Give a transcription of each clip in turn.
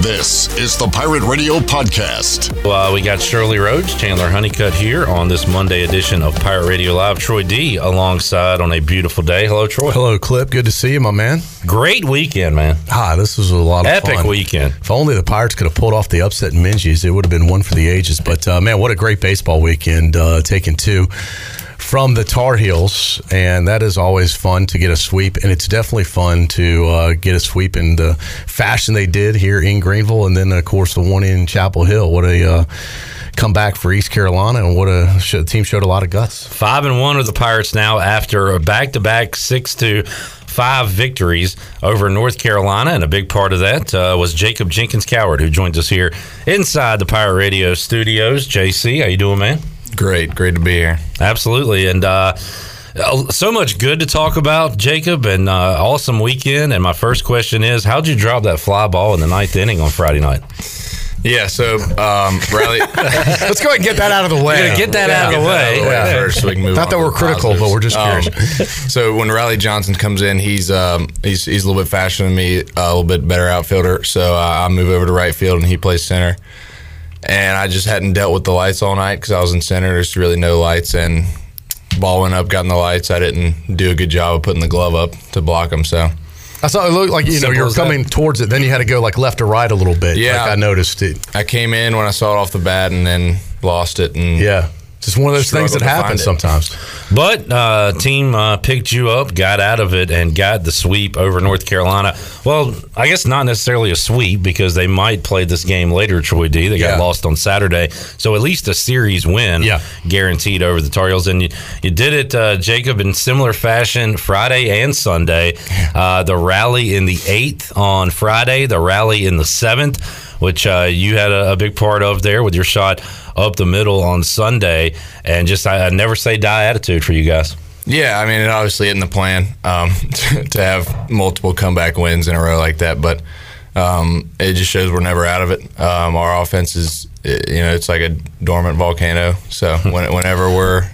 This is the Pirate Radio Podcast. Uh, we got Shirley Rhodes, Chandler Honeycutt here on this Monday edition of Pirate Radio Live. Troy D alongside on a beautiful day. Hello, Troy. Hello, Clip. Good to see you, my man. Great weekend, man. Hi, this was a lot of Epic fun. weekend. If only the Pirates could have pulled off the upset in Minges, it would have been one for the ages. But uh, man, what a great baseball weekend! Uh, taking two from the Tar Heels, and that is always fun to get a sweep, and it's definitely fun to uh, get a sweep in the fashion they did here in Greenville, and then of course the one in Chapel Hill. What a uh, comeback for East Carolina, and what a team showed a lot of guts. Five and one are the Pirates now after a back to back six to five victories over North Carolina, and a big part of that uh, was Jacob Jenkins Cowart, who joins us here inside the Pirate Radio studios. JC, how you doing, man? Great, great to be here. Absolutely, and. uh so much good to talk about, Jacob, and uh, awesome weekend. And my first question is, how'd you drop that fly ball in the ninth inning on Friday night? Yeah, so um, Riley, Let's go ahead and get that out of the way. We're gonna get that out of the way. yeah, first so we can move. Not on that we're critical, positives. but we're just Um, curious. so when Riley Johnson comes in, he's um, he's he's a little bit faster than me, a little bit better outfielder. So uh, I move over to right field, and he plays center. And I just hadn't dealt with the lights all night because I was in center. There's really no lights, and ball went up, got in the lights. I didn't do a good job of putting the glove up to block them, So I saw it looked like you know you were as that. coming towards it. Then you had to go like left or right a little bit. Yeah. like I noticed it. I came in when I saw it off the bat, and then lost it. And Yeah, just one of those things that Struggled to happen sometimes. But uh, team uh, picked you up, got out of it, and got the sweep over North Carolina. Well, I guess not necessarily a sweep because they might play this game later. Troy D. They got Yeah. lost on Saturday, so at least a series win, Yeah. guaranteed over the Tar Heels. And you, you did it, uh, Jacob, in similar fashion Friday and Sunday. Uh, the rally in the eighth on Friday, the rally in the seventh, which uh, you had a, a big part of there with your shot up the middle on Sunday, and just I, I never say die attitude for you guys. Yeah, I mean, it obviously isn't the plan um, to have multiple comeback wins in a row like that, but um, it just shows we're never out of it. Um, our offense is, you know, it's like a dormant volcano. So when, whenever we're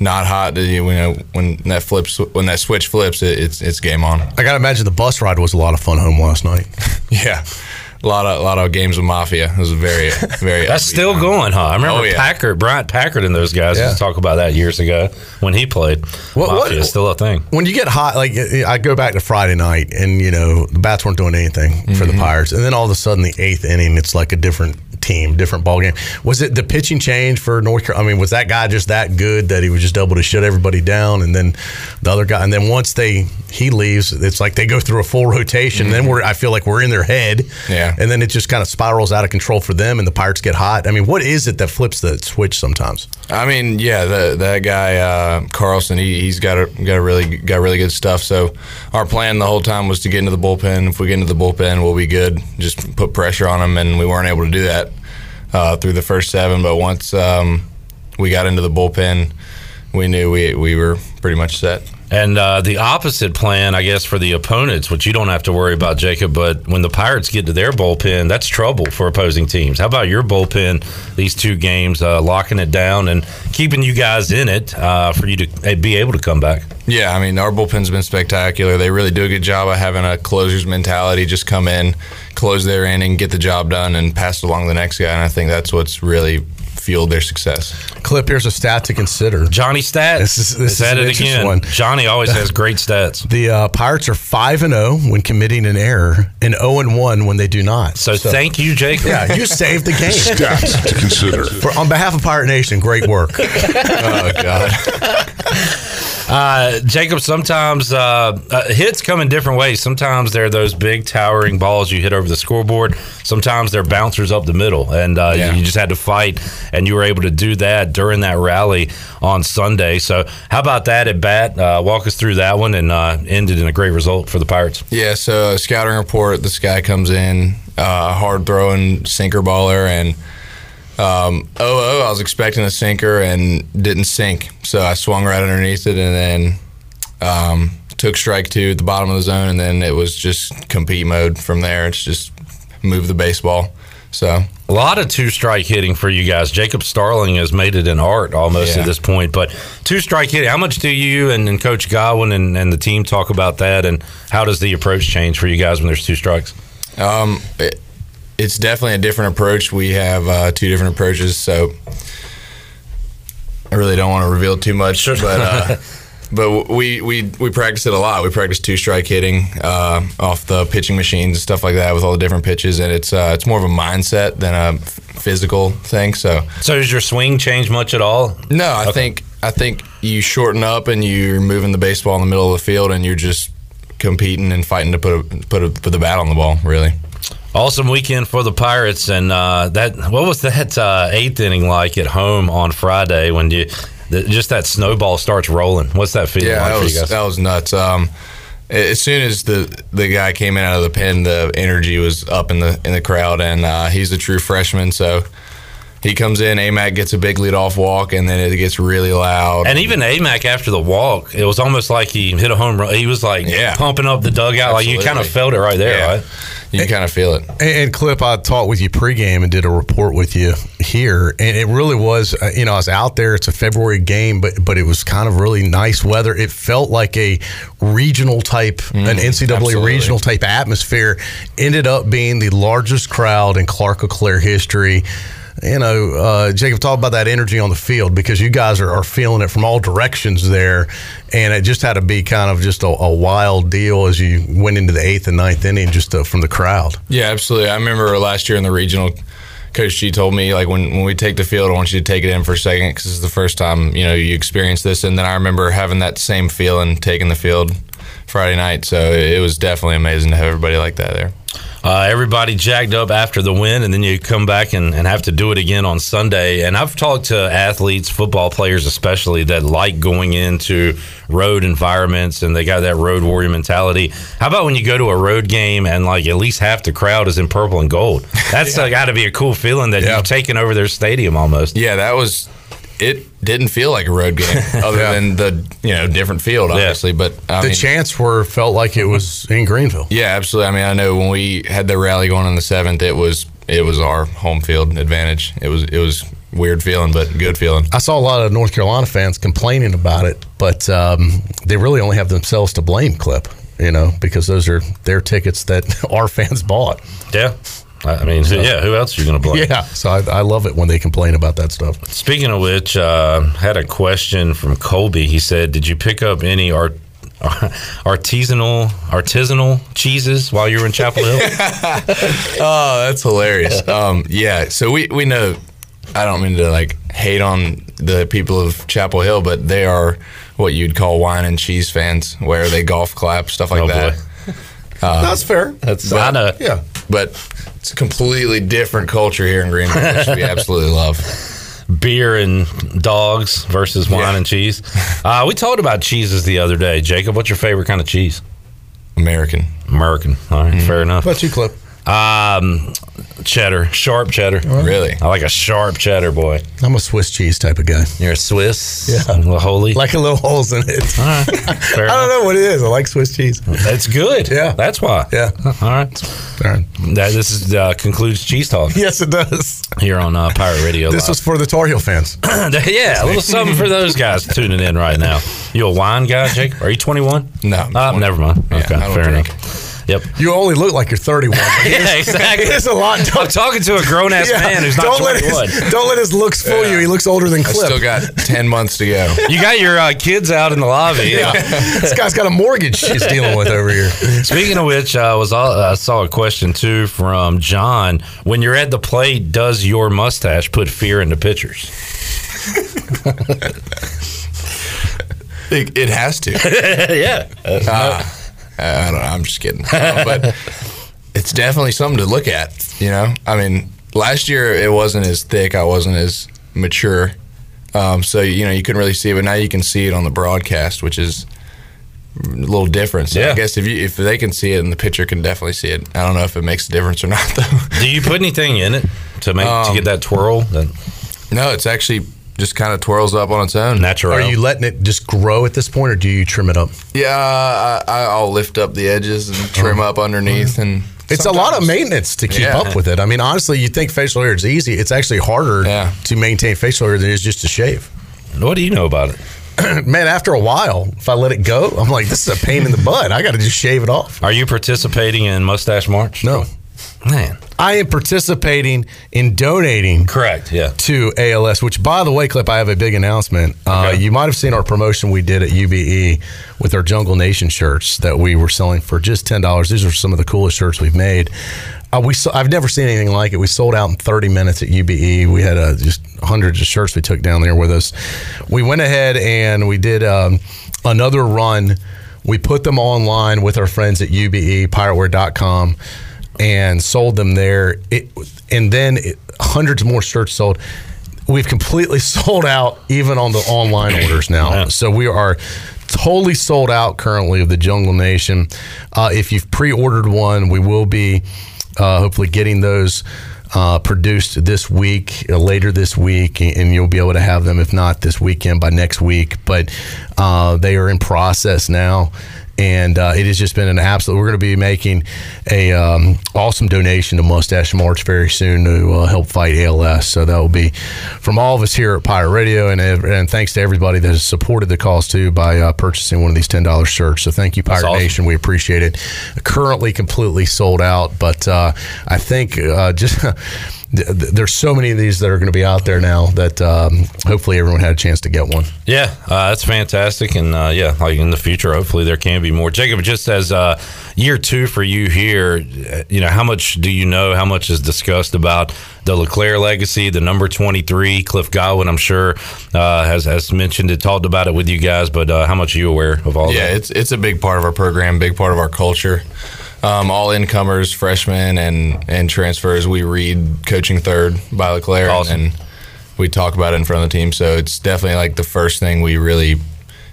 not hot, you know, when that flips, when that switch flips, it, it's it's game on. I gotta imagine the bus ride was a lot of fun home last night. Yeah, a lot of a lot of games with Mafia. It was very very. That's still time. going, huh? I oh, remember Oh, yeah. Packard, Bryant Packard, and those guys Yeah. talk about that years ago when he played. What- what- Mafia is still a thing. When you get hot, like I go back to Friday night, and you know the bats weren't doing anything for the mm-hmm. Pirates, and then all of a sudden the eighth inning, it's like a different team, different ball game. Was it the pitching change for North Carolina? I mean, was that guy just that good that he was just able to shut everybody down, and then the other guy, and then once they he leaves, it's like they go through a full rotation. Then we're I feel like we're in their head, Yeah. and then it just kind of spirals out of control for them, and the Pirates get hot. I mean, what is it that flips the switch sometimes? I mean, yeah, the, that guy uh, Carlson, he, he's got a, got a really got really good stuff. So our plan the whole time was to get into the bullpen. If we get into the bullpen, we'll be good. Just put pressure on them, and we weren't able to do that uh, through the first seven. But once um, we got into the bullpen, we knew we we were pretty much set. And uh, the opposite plan, I guess, for the opponents, which you don't have to worry about, Jacob. But when the Pirates get to their bullpen, that's trouble for opposing teams. How about your bullpen? These two games, uh, locking it down and keeping you guys in it uh, for you to uh, be able to come back. Yeah, I mean, our bullpen's been spectacular. They really do a good job of having a closer's mentality. Just come in, close their inning, get the job done, and pass it along the next guy. And I think that's what's really fueled their success. Clip, here's a stat to consider. Johnny Stats. This is- this is Said an it interesting again. one. Johnny always has great stats. The uh, Pirates are five and zero when committing an error, and zero and one when they do not. So, thank you, Jacob. yeah, you saved the game. Stats to consider. For, on behalf of Pirate Nation, great work. Oh God. Uh, Jacob, sometimes uh, uh, hits come in different ways. Sometimes they're those big towering balls you hit over the scoreboard. Sometimes they're bouncers up the middle, and uh, Yeah. you just had to fight, and you were able to do that during that rally on Sunday. So, how about that at bat? Uh, walk us through that one, and uh, ended in a great result for the Pirates. Yeah, so scouting report, this guy comes in, uh, hard throwing sinker baller, and um, oh, oh, I was expecting a sinker and didn't sink. So I swung right underneath it and then um, took strike two at the bottom of the zone, and then it was just compete mode from there. It's just move the baseball. So A lot of two strike hitting for you guys. Jacob Starling has made it an art almost Yeah. at this point. But two strike hitting, how much do you and, and Coach Godwin and, and the team talk about that? And how does the approach change for you guys when there's two strikes? Um, it, it's definitely a different approach. We have uh, two different approaches, so I really don't want to reveal too much, but uh, but we, we we practice it a lot. We practice two strike hitting uh, off the pitching machines and stuff like that with all the different pitches, and it's uh, it's more of a mindset than a physical thing. So So does your swing change much at all? no, I think I think you shorten up and you're moving the baseball in the middle of the field, and you're just competing and fighting to put a, put a, put the bat on the ball. Really. Awesome weekend for the Pirates, and uh, that what was that uh, eighth inning like at home on Friday when you the, just that snowball starts rolling? What's that feeling Yeah, like that for was you guys? that was nuts. Um, as soon as the the guy came in out of the pen, the energy was up in the in the crowd, and uh, he's a true freshman, so he comes in. Amac gets a big lead off walk, and then it gets really loud. and even Amac after the walk, it was almost like he hit a home run. He was like Yeah. pumping up the dugout, like you kind of felt it right there, Yeah. right? you kind of feel it. And, and Clip, I talked with you pregame and did a report with you here, and it really was. Uh, you know, I was out there. It's a February game, but but it was kind of really nice weather. It felt like a regional type, an NCAA absolutely. regional type atmosphere. Ended up being the largest crowd in Clark-LeClair history. You know, uh, Jacob, talk about that energy on the field because you guys are, are feeling it from all directions there, and it just had to be kind of just a, a wild deal as you went into the eighth and ninth inning, just uh, from the crowd. Yeah, absolutely. I remember last year in the regional, Coach G told me like when, when we take the field, I want you to take it in for a second because this is the first time you know you experience this. And then I remember having that same feeling taking the field Friday night. So it was definitely amazing to have everybody like that there. Uh, everybody jacked up after the win, and then you come back and, and have to do it again on Sunday. And I've talked to athletes, football players especially, that like going into road environments and they got that road warrior mentality. How about when you go to a road game and like at least half the crowd is in purple and gold? That's got to be a cool feeling that Yeah. you've taken over their stadium almost. Yeah, that was. It didn't feel like a road game, other Yeah. than the you know different field, obviously. But I the mean, chants were felt like it was in Greenville. yeah, absolutely. I mean, I know when we had the rally going on the seventh, it was it was our home field advantage. It was it was weird feeling, but good feeling. I saw a lot of North Carolina fans complaining about it, but um, they really only have themselves to blame, Clip. You know, because those are their tickets that our fans bought. Yeah. I I mean, who- yeah, who else are you going to blame? Yeah, so I, I love it when they complain about that stuff. Speaking of which, uh, had a question from Colby. He said, "Did you pick up any art, artisanal artisanal cheeses while you were in Chapel Hill?" Oh, that's hilarious. um, yeah, so we, we know, I don't mean to like hate on the people of Chapel Hill, but they are what you'd call wine and cheese fans, where they golf clap, stuff like Oh, that. boy. That's fair. That's I know. Yeah. But it's a completely different culture here in Greenville, which we absolutely love. beer and dogs versus wine Yeah. and cheese. Uh, we talked about cheeses the other day. Jacob, what's your favorite kind of cheese? American. American. All right, fair enough. How about you, Clip? Um, cheddar, sharp cheddar. Really? I like a sharp cheddar, boy. I'm a Swiss cheese type of guy. You're a Swiss, Yeah. a little holy. Like a little holes in it. All right, fair I don't know what it is. I like Swiss cheese. That's good. Yeah. that's why. Yeah. All right. All right. That this is uh, concludes cheese talk Yes, it does. here on uh, Pirate Radio. This Live. was for the Tar Heel fans. yeah, a little something for those guys tuning in right now. You a wine guy, Jake? Are you 21? No, I'm Uh, 20. never mind. Yeah, Okay, I don't fair drink. enough. Yep. You only look like you're 31. Yeah, exactly. It is a lot. I'm talking to a grown ass Yeah. man who's not don't let 21. his, don't let his looks fool you. He looks older than I Clip. still got 10 months to go. You got your uh, kids out in the lobby. yeah. this guy's got a mortgage he's dealing with over here. Speaking of which, I was all, I saw a question too from John. When you're at the plate, does your mustache put fear into pitchers? It, it has to. yeah. Ah, I don't know. I'm just kidding. But it's definitely something to look at. You know, I mean, last year it wasn't as thick. I wasn't as mature. Um, so you know, you couldn't really see it, but now you can see it on the broadcast, which is a little different. So Yeah. I guess if you if they can see it and the pitcher can definitely see it, I don't know if it makes a difference or not though. Do you put anything in it to make to Um, get that twirl? That no, it's actually just kind of twirls up on its own. natural. Are you letting it just grow at this point, or do you trim it up? Yeah, I, I- I'll lift up the edges and trim oh. up underneath, and It's a lot of maintenance to keep Yeah. up with it. I mean, honestly, you think facial hair is easy. It's actually harder Yeah. to maintain facial hair than it is just to shave. what do you know about it? Man, after a while, if I let it go, I'm like, this is a pain in the butt. I got to just shave it off. Are you participating in Mustache March? No. Man, I am participating in donating correct. Yeah. to ALS. Which, by the way, Clip, I have a big announcement. Uh, you might have seen our promotion we did at UBE with our Jungle Nation shirts that we were selling for just ten dollars. These are some of the coolest shirts we've made. Uh, we so, I've never seen anything like it. We sold out in 30 minutes at UBE. We had uh, just hundreds of shirts we took down there with us. We went ahead and we did um, another run. We put them online with our friends at UBE, pirateware.com, and sold them there. It, and then it, hundreds more shirts sold. We've completely sold out even on the online orders now. Yeah. So we are totally sold out currently of the Jungle Nation. Uh, if you've pre-ordered one, we will be uh, hopefully getting those uh, produced this week, uh, later this week, and and you'll be able to have them if not this weekend by next week. But uh, they are in process now. And uh, it has just been an absolute. We're going to be making a um, awesome donation to Mustache March very soon to uh, help fight ALS. So that will be from all of us here at Pirate Radio, and and thanks to everybody that has supported the cause too by uh, purchasing one of these ten dollars shirts. So thank you, Pirate awesome. Nation. We appreciate it. Currently completely sold out, but uh, I think uh, just. th- th- There's so many of these that are going to be out there now that um, hopefully everyone had a chance to get one. Yeah, uh, that's fantastic, and uh, yeah, like in the future, hopefully there can be more. Jacob, just as uh, year two for you here, uh, you know, how much do you know? How much is discussed about the LeClair legacy, the number twenty three, Cliff Godwin? I'm sure uh, has has mentioned it, talked about it with you guys, but uh, how much are you aware of all Yeah, that? it's it's a big part of our program, big part of our culture. Um, all incomers, freshmen, and and transfers. We read "Coaching third by LeClair, Awesome. and we talk about it in front of the team. So it's definitely like the first thing we really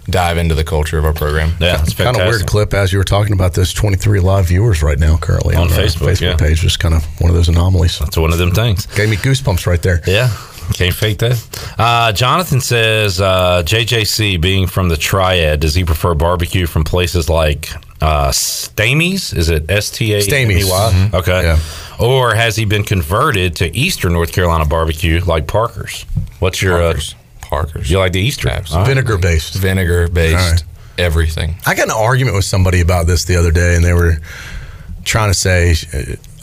dive into the culture of our program. Yeah, it's Kind fantastic. of weird clip as you were talking about this 23 live viewers right now currently On our Facebook, Facebook yeah. page. Just kind of one of those anomalies. It's one of them things. Gave me goosebumps right there. Yeah, can't fake that. Uh, Jonathan says uh, JJC, being from the Triad, does he prefer barbecue from places like uh, Stamey's? Is it S T A M E Y? Okay. Yeah. Or has he been converted to Eastern North Carolina barbecue like Parker's? What's your? Uh, Parker's, Parker's. you like the Eastern? Absolutely. Vinegar based. vinegar based All right. everything. I got in an argument with somebody about this the other day, and they were trying to say,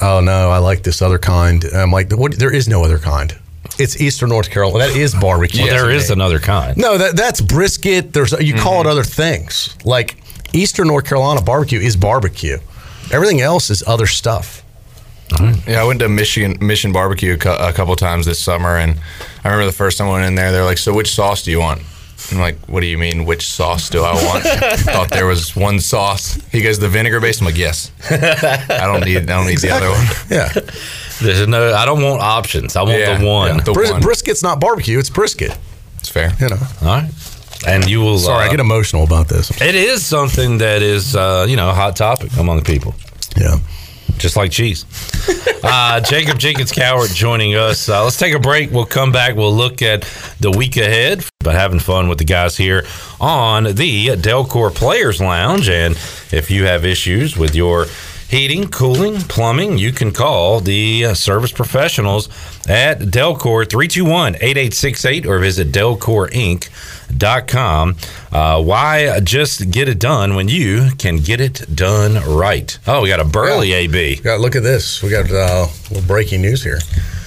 "Oh no, I like this other kind." And I'm like, "What? There is no other kind. It's Eastern North Carolina. That is barbecue. Well, there is another kind. No, that that's brisket. There's you call it mm-hmm. other things. Like Eastern North Carolina barbecue is barbecue. Everything else is other stuff. Yeah, I went to Michigan Mission Barbecue a couple times this summer, and I remember the first time I went in there. They're like, "So which sauce do you want?" I'm like, "What do you mean? Which sauce do I want?" I Thought there was one sauce. He goes, "The vinegar based." I'm like, "Yes." I don't need. I don't need the other one. Yeah, There's no. I don't want options. I want Yeah, the one. yeah. The Bris- one. brisket's not barbecue. It's brisket. It's fair. You know. All right. And you will. Sorry, uh, I get emotional about this. It is something that is, uh, you know, a hot topic among people. Yeah. just like cheese. Uh, Jacob Jenkins Cowart joining us. Uh, let's take a break. We'll come back. We'll look at the week ahead, but having fun with the guys here on the Delcor Players Lounge. And if you have issues with your heating, cooling, plumbing, you can call the uh, service professionals at Delcor 321 8868 or visit delcorinc.com. Uh, why just get it done when you can get it done right? Oh, we got a Burley AB. Got look at this. We got uh, a little breaking news here.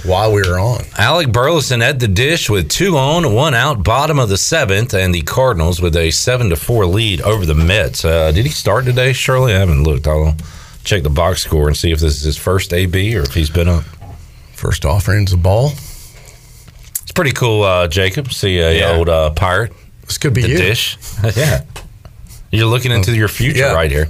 While we were on, Alec Burleson at the dish with two on, one out, bottom of the seventh, and the Cardinals with a seven to four lead over the Mets. Uh, did he start today, Shirley? I haven't looked. I'll check the box score and see if this is his first AB or if he's been up. first offerings of ball. It's pretty cool, uh, Jacob. See a Yeah. old uh, pirate This could be the you. dish. yeah, you're looking into your future Yeah. right here.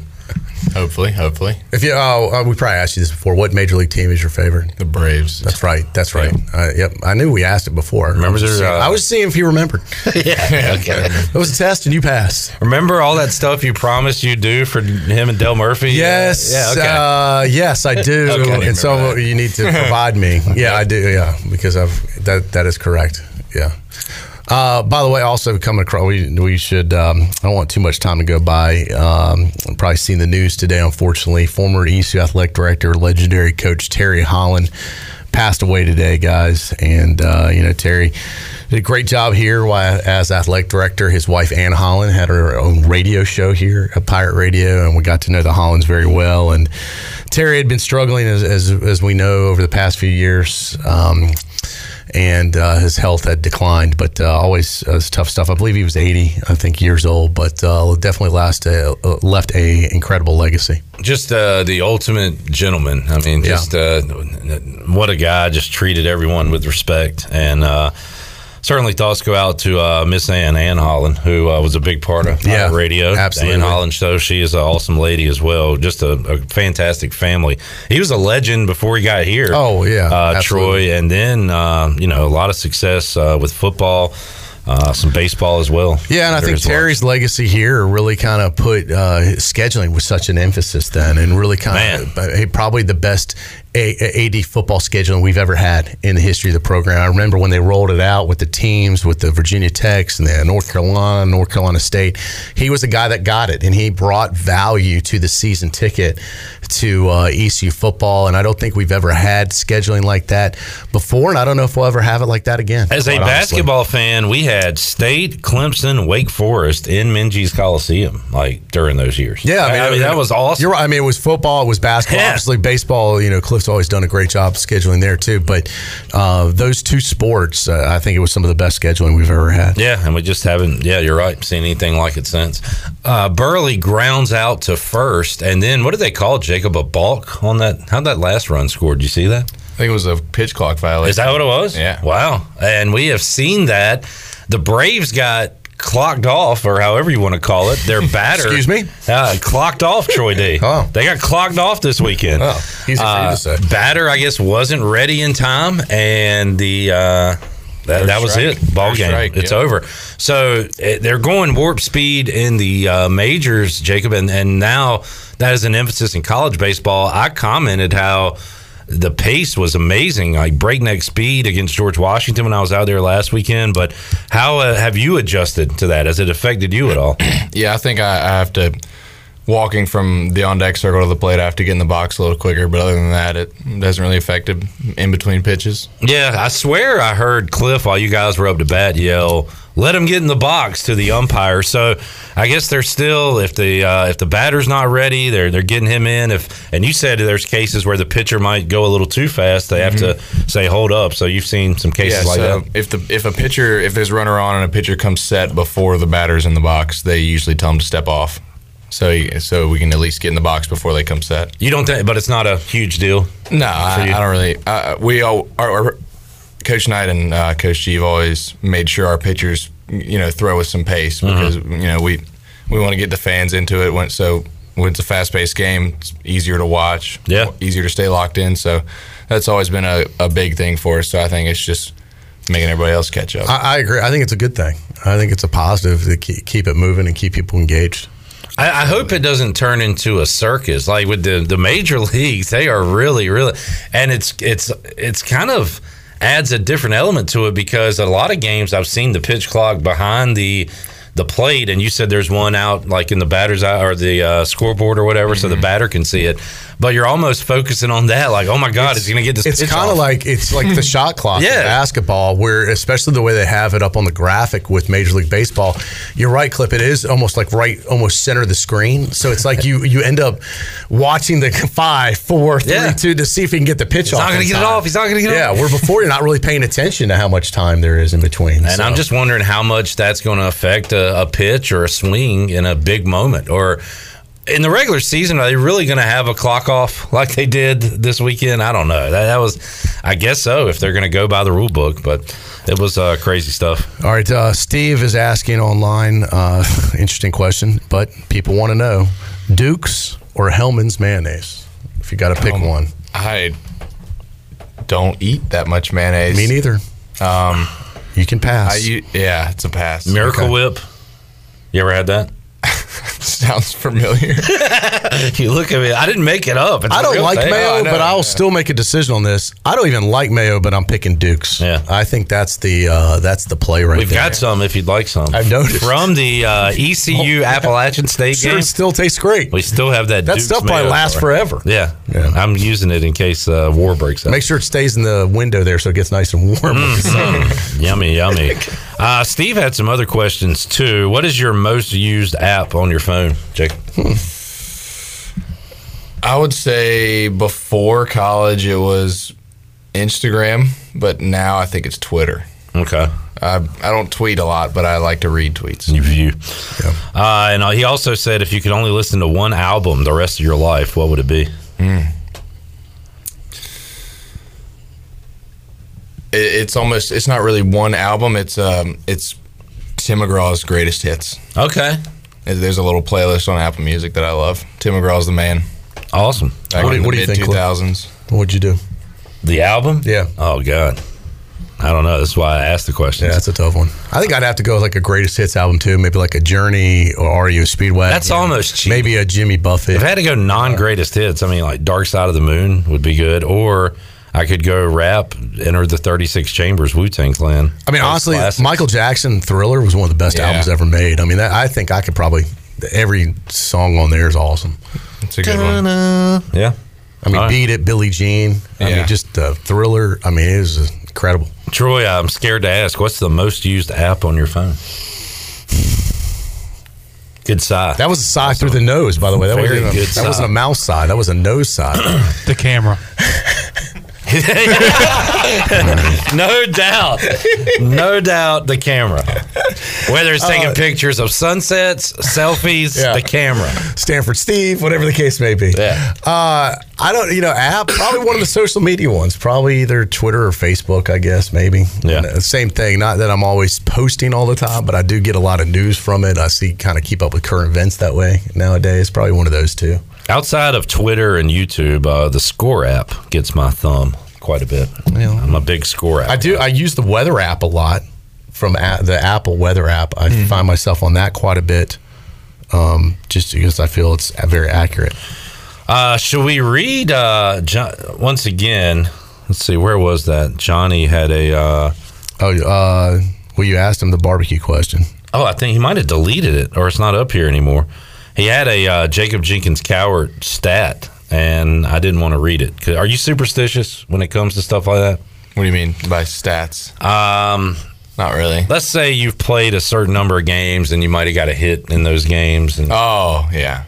Hopefully, hopefully, If you, oh, uh, we probably asked you this before. What major league team is your favorite? the Braves. That's right. That's right. Uh, yep. I knew we asked it before. Remember I was, there, seeing, uh, I was seeing if you remembered. yeah, okay. It was a test and you passed. Remember all that stuff you promised you'd do for him and Del Murphy? Yes. Yeah. Okay. Uh, yes, I do. Okay. and so that. you need to provide me. Yeah, I do. Yeah, because I've that that is correct. Yeah. Uh, by the way, also coming across, we, we should. Um, I don't want too much time to go by. Um, probably seen the news today. Unfortunately, former ECU athletic director, legendary coach Terry Holland, passed away today, guys. And uh, you know, Terry did a great job here as athletic director. His wife Ann Holland had her own radio show here at Pirate Radio, and we got to know the Hollands very well. And Terry had been struggling, as, as, as we know, over the past few years. Um, and uh, his health had declined, but uh, always uh, tough stuff. I believe he was 80, I think, years old, but uh, definitely last uh, left a incredible legacy. Just uh, the ultimate gentleman. I mean, just uh, what a guy. Just treated everyone with respect and. Uh, certainly thoughts go out to uh, Miss Ann Ann Holland, who uh, was a big part of Yeah, uh, radio. absolutely. Ann Holland show. She is an awesome lady as well. Just a, a fantastic family. He was a legend before he got here. Oh, yeah, uh. Troy, and then uh, you know a lot of success uh, with football, uh, some baseball as well. Yeah, and I think. Terry's legacy here really kind of put uh, scheduling with such an emphasis then, and really kind of uh, probably the best a- AD football scheduling we've ever had in the history of the program. I remember when they rolled it out with the teams, with the Virginia Techs and the North Carolina, North Carolina State. He was the guy that got it, and he brought value to the season ticket to uh, ECU football. And I don't think we've ever had scheduling like that before, and I don't know if we'll ever have it like that again. As a quite honestly. basketball fan, we had State, Clemson, Wake Forest in Minges Coliseum like during those years. Yeah, I mean, that was awesome. You're right. I mean, it was football, it was basketball. Yeah. Obviously, baseball. You know, Cliff's always done a great job scheduling there too. But uh, those two sports, uh, I think it was some of the best scheduling we've ever had. Yeah, and we just haven't. Yeah, you're right. Seen anything like it since. Uh, Burley grounds out to first, and then what did they call Jacob a balk on that? How'd that last run score? Did you see that? I think it was a pitch clock violation. Is that what it was? Yeah. Wow. And we have seen that. The Braves got clocked off, or however you want to call it. Their batter. Excuse me? Uh, clocked off, Troy D. Oh. They got clocked off this weekend. Oh, easy for you Uh, to say. Batter, I guess, wasn't ready in time, and the. Uh, that, that was strike. it. Ball game. strike, it's yeah. over. So eh, they're going warp speed in the uh, majors, Jacob, and, and now that is an emphasis in college baseball. I commented how the pace was amazing, like breakneck speed against George Washington when I was out there last weekend. But how uh, have you adjusted to that? Has it affected you at all? Yeah, I think I, I have to. Walking from the on deck circle to the plate, I have to get in the box a little quicker. But other than that, it doesn't really affect it in between pitches. Yeah, I swear I heard Cliff while you guys were up to bat yell, "Let him get in the box" to the umpire. So I guess they're still if the uh, if the batter's not ready, they're they're getting him in. If and you said there's cases where the pitcher might go a little too fast, they have to say hold up. So you've seen some cases Yeah, like so that. if the if a pitcher if there's a runner on and a pitcher comes set before the batter's in the box, they usually tell him to step off. So so we can at least get in the box before they come set. You don't think, but it's not a huge deal. No, I. I don't really. Uh, we all our, our Coach Knight and uh, Coach G have always made sure our pitchers you know throw with some pace Mm-hmm. because you know we we want to get the fans into it. When so when it's a fast paced game, it's easier to watch. Yeah. easier to stay locked in. So that's always been a, a big thing for us. So I think it's just making everybody else catch up. I, I agree. I think it's a good thing. I think it's a positive to keep, keep it moving and keep people engaged. I, I hope it doesn't turn into a circus like with the the major leagues. They are really, really, and it's it's it's kind of adds a different element to it because a lot of games I've seen the pitch clock behind the the plate, and you said there's one out like in the batter's eye or the uh, scoreboard or whatever, so the batter can see it. But you're almost focusing on that, like, oh my God, is he going to get this? It's kind of like it's like the shot clock Yeah. in basketball, where especially the way they have it up on the graphic with Major League Baseball. You're right, Clip. It is almost like right, almost center of the screen. So it's like you you end up watching the five, four, three, Yeah. two to see if he can get the pitch He's off. not going to get it off. He's not going to get it Yeah, off. where before you're not really paying attention to how much time there is in between. And I'm just wondering how much that's going to affect a, a pitch or a swing in a big moment. Or in the regular season, are they really going to have a clock off like they did this weekend? I don't know. That, that was, I guess so, if they're going to go by the rule book. But it was uh, crazy stuff. All right, uh, Steve is asking online. Uh, interesting question, but people want to know: Dukes or Hellmann's mayonnaise? If you got to pick Um, one, I don't eat that much mayonnaise. me neither. Um, You can pass. I u- yeah, it's a pass. Miracle Okay. Whip. You ever had that? Sounds familiar. You look at me. I didn't make it up. It's I a don't like thing. mayo, Oh, but I'll yeah. still make a decision on this. I don't even like mayo, but I'm picking Dukes. Yeah. I think that's the uh, that's the play right there. We've there. got some if you'd like some. I've noticed. From the uh, ECU Appalachian State Sure, game. it still tastes great. We still have that. That Duke's stuff probably lasts bar. forever. Yeah. Yeah. I'm using it in case uh, war breaks out. Make sure it stays in the window there so it gets nice and warm. Mm. yummy, yummy. Uh, Steve had some other questions too. What is your most used app on your phone, Jake? I would say before college it was Instagram, but now I think it's Twitter. Okay. I, I don't tweet a lot, but I like to read tweets. You view. Uh, and he also said if you could only listen to one album the rest of your life, what would it be? It, it's almost it's not really one album. It's um it's Tim McGraw's greatest hits. Okay. There's a little playlist on Apple Music that I love. Tim McGraw's the man. Awesome. Back What do- what do you think, 2000s. What'd you do? The album? Yeah. Oh, God. I don't know. That's why I asked the question. Yeah, that's a tough one. I think I'd have to go with like a greatest hits album too. Maybe like a Journey or Are REO Speedwagon. That's almost cheap. Maybe a Jimmy Buffett. If I had to go non greatest hits, I mean, like Dark Side of the Moon would be good. Or I could go rap, enter the 36 Chambers, Wu Tang Clan. I mean, honestly, classics. Michael Jackson Thriller was one of the best Yeah. albums ever made. I mean, that, I think I could probably every song on there is awesome. It's a good one. Yeah. I mean, All right. Beat It, Billie Jean. I Yeah. mean, just uh, Thriller. I mean, it was incredible. Troy, I'm scared to ask, what's the most used app on your phone? Good sigh. That was a sigh through the nose, by the way. That, Very wasn't, a, good that wasn't a sigh. mouse sigh. That was a nose sigh. The camera. no doubt. No doubt the camera. Whether it's taking Uh, pictures of sunsets, selfies, Yeah. the camera. Stanford Steve, whatever the case may be. Yeah. Uh, I don't, you know, app, probably one of the social media ones, probably either Twitter or Facebook, I guess, maybe. Yeah. And, uh, same thing. Not that I'm always posting all the time, but I do get a lot of news from it. I see kind of keep up with current events that way nowadays. Probably one of those two. Outside of Twitter and YouTube, uh, the Score app gets my thumb quite a bit. I'm a big Score app. I do. I use the weather app a lot from a- the Apple weather app. I find myself on that quite a bit um, just because I feel it's very accurate. Uh, should we read uh, jo- once again? Let's see, where was that? Johnny had a. Uh, Oh, uh, well, you asked him the barbecue question. oh, I think he might have deleted it, or it's not up here anymore. He had a uh, Jacob Jenkins Cowart stat, and I didn't want to read it. Are you superstitious when it comes to stuff like that? What do you mean by stats? Um, Not really. let's say you've played a certain number of games, and you might have got a hit in those games. And Oh yeah,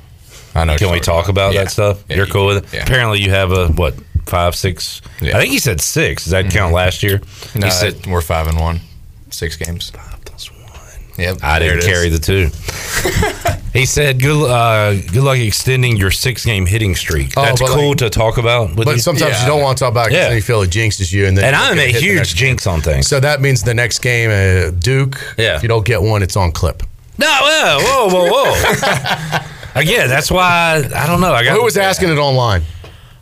I know. can we talk about Yeah. that stuff? Yeah, You're cool with it. Yeah. Apparently, you have a what five, six? Mm-hmm. I think he said six. Does that count last year? No, he said we're five and one, six games. one. Yep, I didn't carry the two. he said, "Good, uh, good luck extending your six-game hitting streak." Oh, That's cool like- to talk about. With But you. sometimes Yeah. you don't want to talk about it 'cause Yeah. you feel it jinxes you. And then and I'm a huge jinx on things. So that means the next game, uh, Duke. Yeah. If you don't get one, it's on clip. no, whoa, whoa, whoa, whoa. Again, that's why I, I don't know. I got Who was asking it online?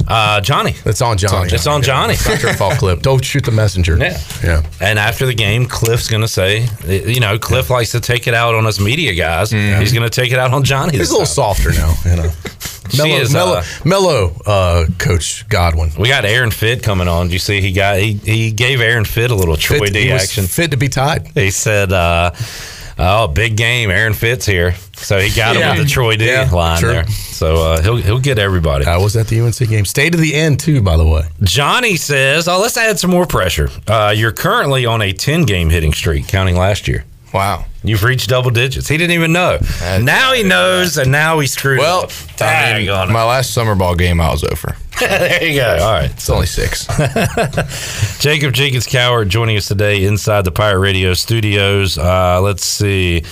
Uh, Johnny. It's on Johnny. It's on Johnny. It's not your fault, clip. Don't shoot the messenger. Yeah. Yeah. And after the game, Cliff's going to say, you know, Cliff likes to take it out on us media guys. He's going to take it out on Johnny. He's a little time. softer now, you know. Mellow, is, mellow, uh, mellow uh, Coach Godwin. We got Aaron Fitt coming on. Do you see he got he, he gave Aaron Fitt a little Troy Fit, D action. fit to be tied. He said, uh, "Oh, big game! Aaron Fitt's here." So he got him Yeah. with the Troy D Yeah, line sure. there. So uh, he'll he'll get everybody. I was at the UNC game. Stayed to the end too, by the way. Johnny says, "Oh, let's add some more pressure. Uh, you're currently on a 10 game hitting streak, counting last year. Wow. You've reached double digits. He didn't even know. That's- now he knows, and now he screwed Well, up. I mean, Dang on it. my last summer ball game, I was over. there you go. All right. It's only six. Jacob Jenkins Cowart joining us today inside the Pirate Radio studios. Uh, let's see.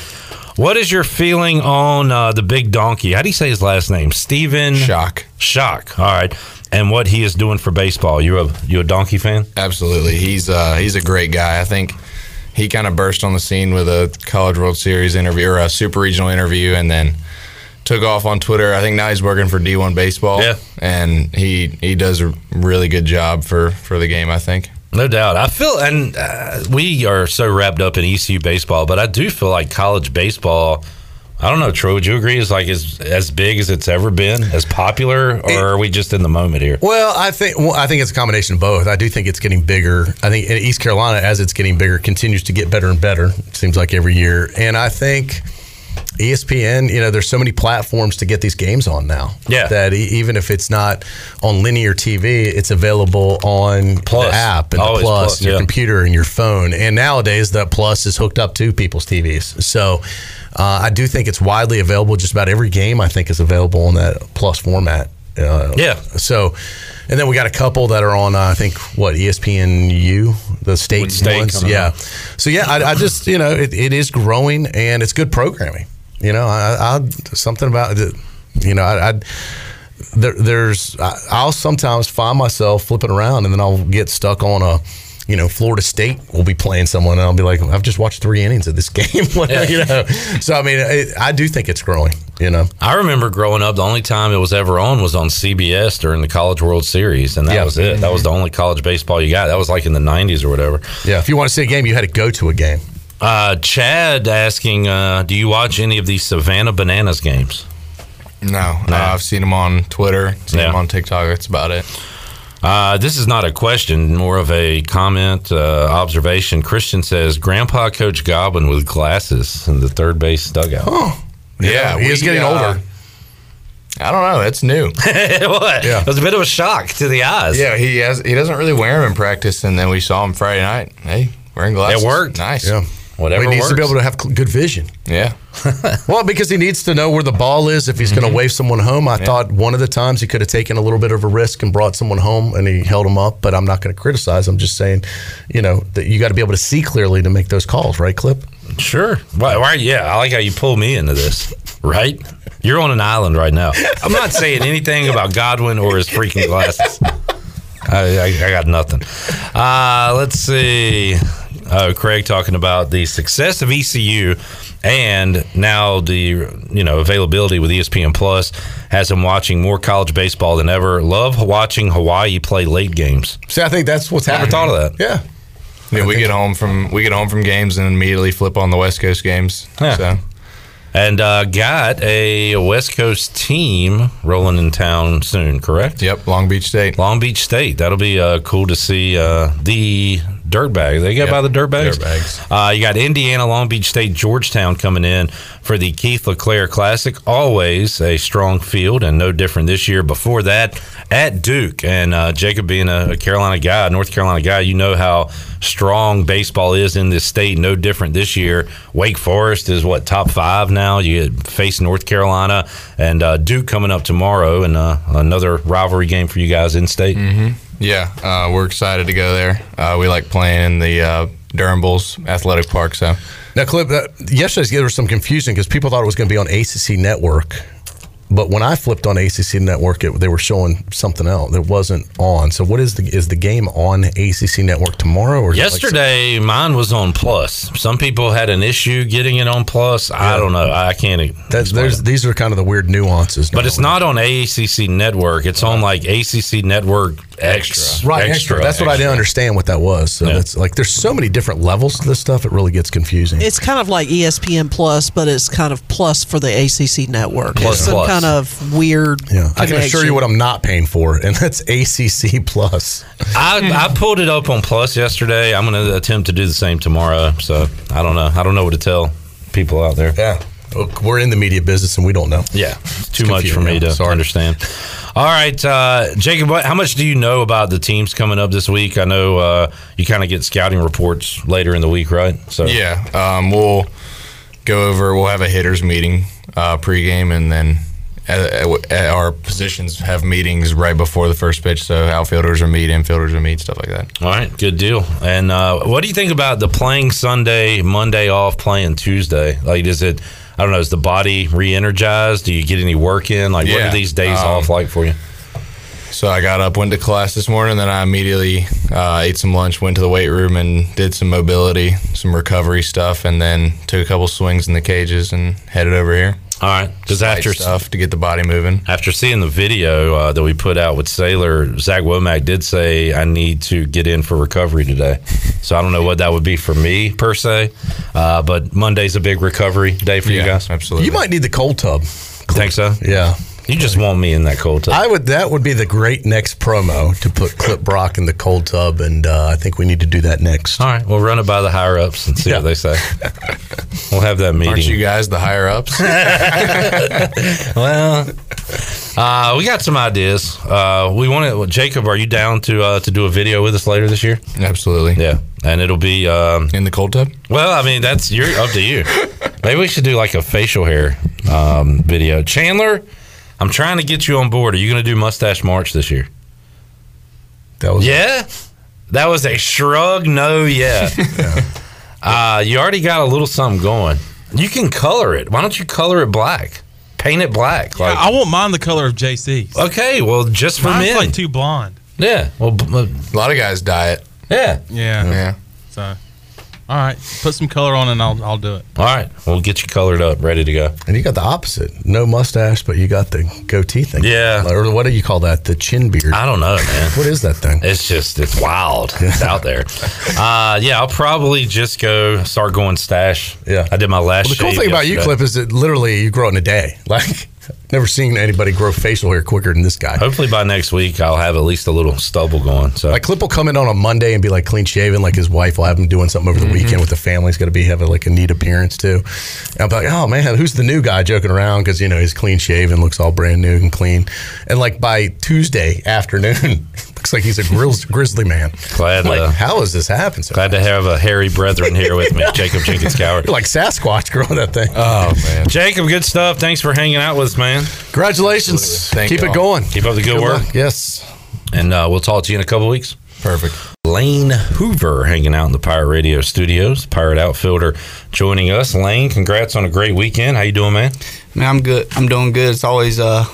What is your feeling on uh, the big donkey? How do you say his last name? Stephen Schoch. Schoch. All right. And what he is doing for baseball. You a you a donkey fan? Absolutely. He's uh, he's a great guy. I think he kind of burst on the scene with a College World Series interview or a Super Regional interview, and then took off on Twitter. I think now he's working for D1 Baseball. Yeah. and he he does a really good job for for the game. I think. No doubt. I feel, and uh, we are so wrapped up in ECU baseball, but I do feel like college baseball. I don't know, Troy. Would you agree? Is like as as big as it's ever been, as popular, or are we just in the moment here? Well, I think well, I think it's a combination of both. I do think it's getting bigger. I think in East Carolina, as it's getting bigger, continues to get better and better. It seems like every year, and I think ESPN. You know, there's so many platforms to get these games on now. Yeah. that e- even if it's not on linear TV, it's available on Plus. the app and Always the plus, Plus, and your yeah. computer and your phone. And nowadays, the plus is hooked up to people's TVs. So. Uh, I do think it's widely available. Just about every game I think is available in that plus format Uh, Yeah. So, and then we got a couple that are on. Uh, I think what ESPNU, the state, state ones. Yeah. up. So yeah, I, I just you know it, it is growing and it's good programming. You know, I, I something about it. You know, I. I there, there's I- I'll sometimes find myself flipping around and then I'll get stuck on a you know Florida State will be playing someone and I'll be like I've just watched three innings of this game you know so I mean I, I do think it's growing you know I remember growing up, the only time it was ever on was on CBS during the College World Series, and that Yeah. was it. That was the only college baseball you got. That was like in the '90s or whatever. yeah if you want to see a game you had to go to a game Uh, Chad asking, uh, do you watch any of these Savannah Bananas games? No, uh, I've seen them on Twitter, seen Yeah. him on TikTok. That's about it. Uh, this is not a question, more of a comment, uh, observation. Christian says, Grandpa Coach Godwin with glasses in the third base dugout. Yeah, he is we, getting uh, older I don't know. That's new. what? Yeah. It was a bit of a shock to the eyes. yeah, he has. He doesn't really wear them in practice, and then we saw him Friday night. Hey, wearing glasses. It worked. Nice. yeah Whatever he needs to be able to have good vision Yeah. well because he needs to know where the ball is if he's going to wave someone home I thought one of the times he could have taken a little bit of a risk and brought someone home and he held him up but I'm not going to criticize I'm just saying you know that you got to be able to see clearly to make those calls right Clip Sure. Why, why? Yeah, I like how you pull me into this. Right? You're on an island right now. I'm not saying anything about Godwin or his freaking glasses. I, I, I got nothing. Uh, let's see. Uh, Craig talking about the success of ECU and now the you know availability with ESPN Plus has him watching more college baseball than ever. Love watching Hawaii play late games. see I think that's what's Never happening thought of that. yeah Yeah, we get home from we get home from games and immediately flip on the West Coast games. Yeah. So And uh, got a West Coast team rolling in town soon, correct? yep, Long Beach State. Long Beach State. That'll be uh, cool to see uh, the Dirtbags. They go Yep, by the Dirtbags. Dirtbags. Uh, you got Indiana, Long Beach State, Georgetown coming in for the Keith LeClair Classic. Always a strong field and no different this year. Before that, at Duke. And uh, Jacob being a, a Carolina guy, North Carolina guy, you know how strong baseball is in this state. No different this year. Wake Forest is what, top five now? You face North Carolina and uh, Duke coming up tomorrow and uh, another rivalry game for you guys in state. Yeah, uh, we're excited to go there. Uh, we like playing in the uh, Durham Bulls Athletic Park. So Now, Clip, yesterday there was some confusion because people thought it was going to be on ACC Network. But when I flipped on ACC Network, it, they were showing something else. that wasn't on. So, what is the is the game on ACC Network tomorrow? Or is it like- Yesterday, mine was on Plus. Some people had an issue getting it on Plus. I don't know. I can't. That's, there's it. these are kind of the weird nuances. but it's not on ACC Network. It's on like ACC Network X. right. Extra. That's what I didn't understand what that was. So Yeah. that's like there's so many different levels to this stuff. It really gets confusing. It's kind of like ESPN Plus, but it's kind of plus for the ACC network. Plus, it's plus. kind of weird. yeah, I can assure you what I'm not paying for, and that's ACC Plus. I, I pulled it up on Plus yesterday. I'm going to attempt to do the same tomorrow. So I don't know. I don't know what to tell people out there. Yeah, Look, we're in the media business, and we don't know. Yeah, it's too much for me yeah. to Sorry. understand. All right, uh, Jacob, what, how much do you know about the teams coming up this week? I know uh, you kind of get scouting reports later in the week, right? So yeah, um, we'll go over. We'll have a hitters meeting uh, pregame, and then uh, our positions have meetings right before the first pitch. So outfielders will meet, infielders will meet, stuff like that. All right, good deal. And uh, what do you think about the playing Sunday, Monday off, playing Tuesday? Like, is it? I don't know. Is the body re-energized? Do you get any work in? Like, what are these days um, off like for you? So I got up, went to class this morning, then I immediately uh, ate some lunch, went to the weight room, and did some mobility, some recovery stuff, and then took a couple swings in the cages and headed over here. All right, because after stuff to get the body moving. after seeing the video uh, that we put out with Sailor, Zach Womack did say I need to get in for recovery today. So I don't know what that would be for me per se, uh, but Monday's a big recovery day for you guys. absolutely. You might need the cold tub. Think so? Yeah. You just want me in that cold tub. I would. That would be the great next promo to put Clip Brock in the cold tub, and uh, I think we need to do that next. All right, we'll run it by the higher ups and see Yeah. what they say. We'll have that meeting. Aren't you guys the higher ups? Well, uh, we got some ideas. Uh, we want to. Jacob, are you down to uh, to do a video with us later this year? absolutely. Yeah, and it'll be. Um, In the cold tub? well, I mean, that's you're up to you. Maybe we should do like a facial hair um, video. Chandler, I'm trying to get you on board. Are you going to do Mustache March this year? That was Yeah. That was a shrug. No, yeah. Uh, you already got a little something going. You can color it. Why don't you color it black? Paint it black. Like, I won't mind the color of JC's. okay, well, just for Mine's men. like too blonde. yeah. Well, b- uh, A lot of guys dye it. yeah. Yeah. Yeah. So, all right, put some color on and I'll I'll do it. All right. We'll get you colored up, ready to go. And you got the opposite. No mustache, but you got the goatee thing. Yeah. Or what do you call that? The chin beard. I don't know, man. What is that thing? It's just it's wild. It's out there. Uh, yeah, I'll probably just go start going stash. Yeah. I did my last. Well, the cool shave thing about you, yesterday. Clip, is that literally you grow in a day. Like, never seen anybody grow facial hair quicker than this guy. Hopefully by next week I'll have at least a little stubble going. So Like Clip will come in on a Monday and be like clean shaven. Like his wife will have him doing something over the weekend with the family. He's got to be having like a neat appearance too. And I'll be like, oh man, who's the new guy joking around? Because you know he's clean shaven, looks all brand new and clean. And like by Tuesday afternoon, looks like he's a grizz, grizzly man. glad Like, uh, how has this happened? So glad to have a hairy brethren here with me, Jacob Jenkins Cowart. You're like Sasquatch growing that thing. Oh man. Jacob, good stuff. Thanks for hanging out with us, man. Congratulations. Thank Keep it y'all. going. Keep up the good, work, luck. Yes. and uh, we'll talk to you in a couple weeks. Perfect. Lane Hoover hanging out in the Pirate Radio studios, Pirate outfielder joining us. Lane, congrats on a great weekend. How you doing, man? Man, I'm good. I'm doing good. It's always uh,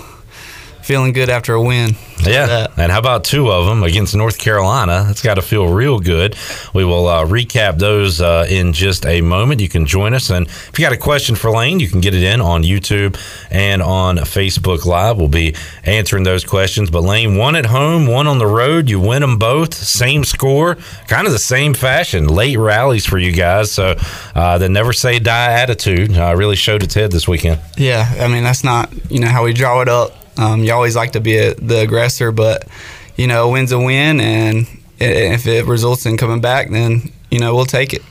feeling good after a win. Yeah, and how about two of them against North Carolina? That's got to feel real good. We will uh, recap those uh, in just a moment. You can join us, and if you got a question for Lane, you can get it in on YouTube and on Facebook Live. We'll be answering those questions. But Lane, one at home, one on the road. You win them both, same score, kind of the same fashion. Late rallies for you guys, so uh, the never say die attitude uh, really showed its head this weekend. Yeah, I mean that's not you know how we draw it up. Um, you always like to be a, the aggressor, but you know, a win's a win, and if it results in coming back, then you know we'll take it.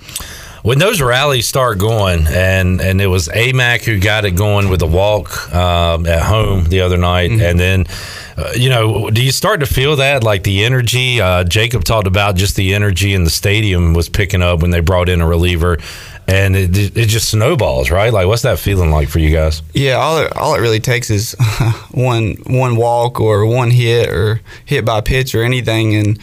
when those rallies start going, and and it was Amac who got it going with the walk um, at home the other night, and then. Uh, you know, do you start to feel that like the energy? Uh, Jacob talked about just the energy in the stadium was picking up when they brought in a reliever, and it, it just snowballs, right? Like, what's that feeling like for you guys? Yeah, all it, all it really takes is one one walk or one hit or hit by pitch or anything, and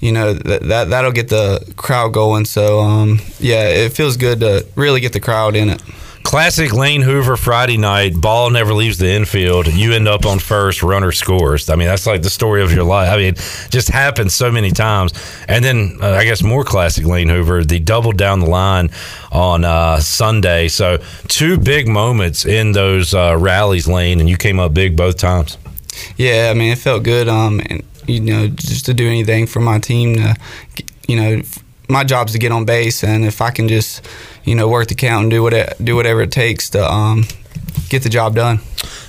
you know that, that that'll get the crowd going. So um, yeah, it feels good to really get the crowd in it. Classic Lane Hoover Friday night. Ball never leaves the infield. You end up on first. Runner scores. I mean, that's like the story of your life. I mean, it just happens so many times. And then uh, I guess more classic Lane Hoover. The double down the line on uh, Sunday. So two big moments in those uh, rallies, Lane, and you came up big both times. Yeah, I mean, it felt good. Um, and you know, just to do anything for my team. To, you know, my job's to get on base, and if I can just, you know, work the count and do what it, do whatever it takes to um, get the job done.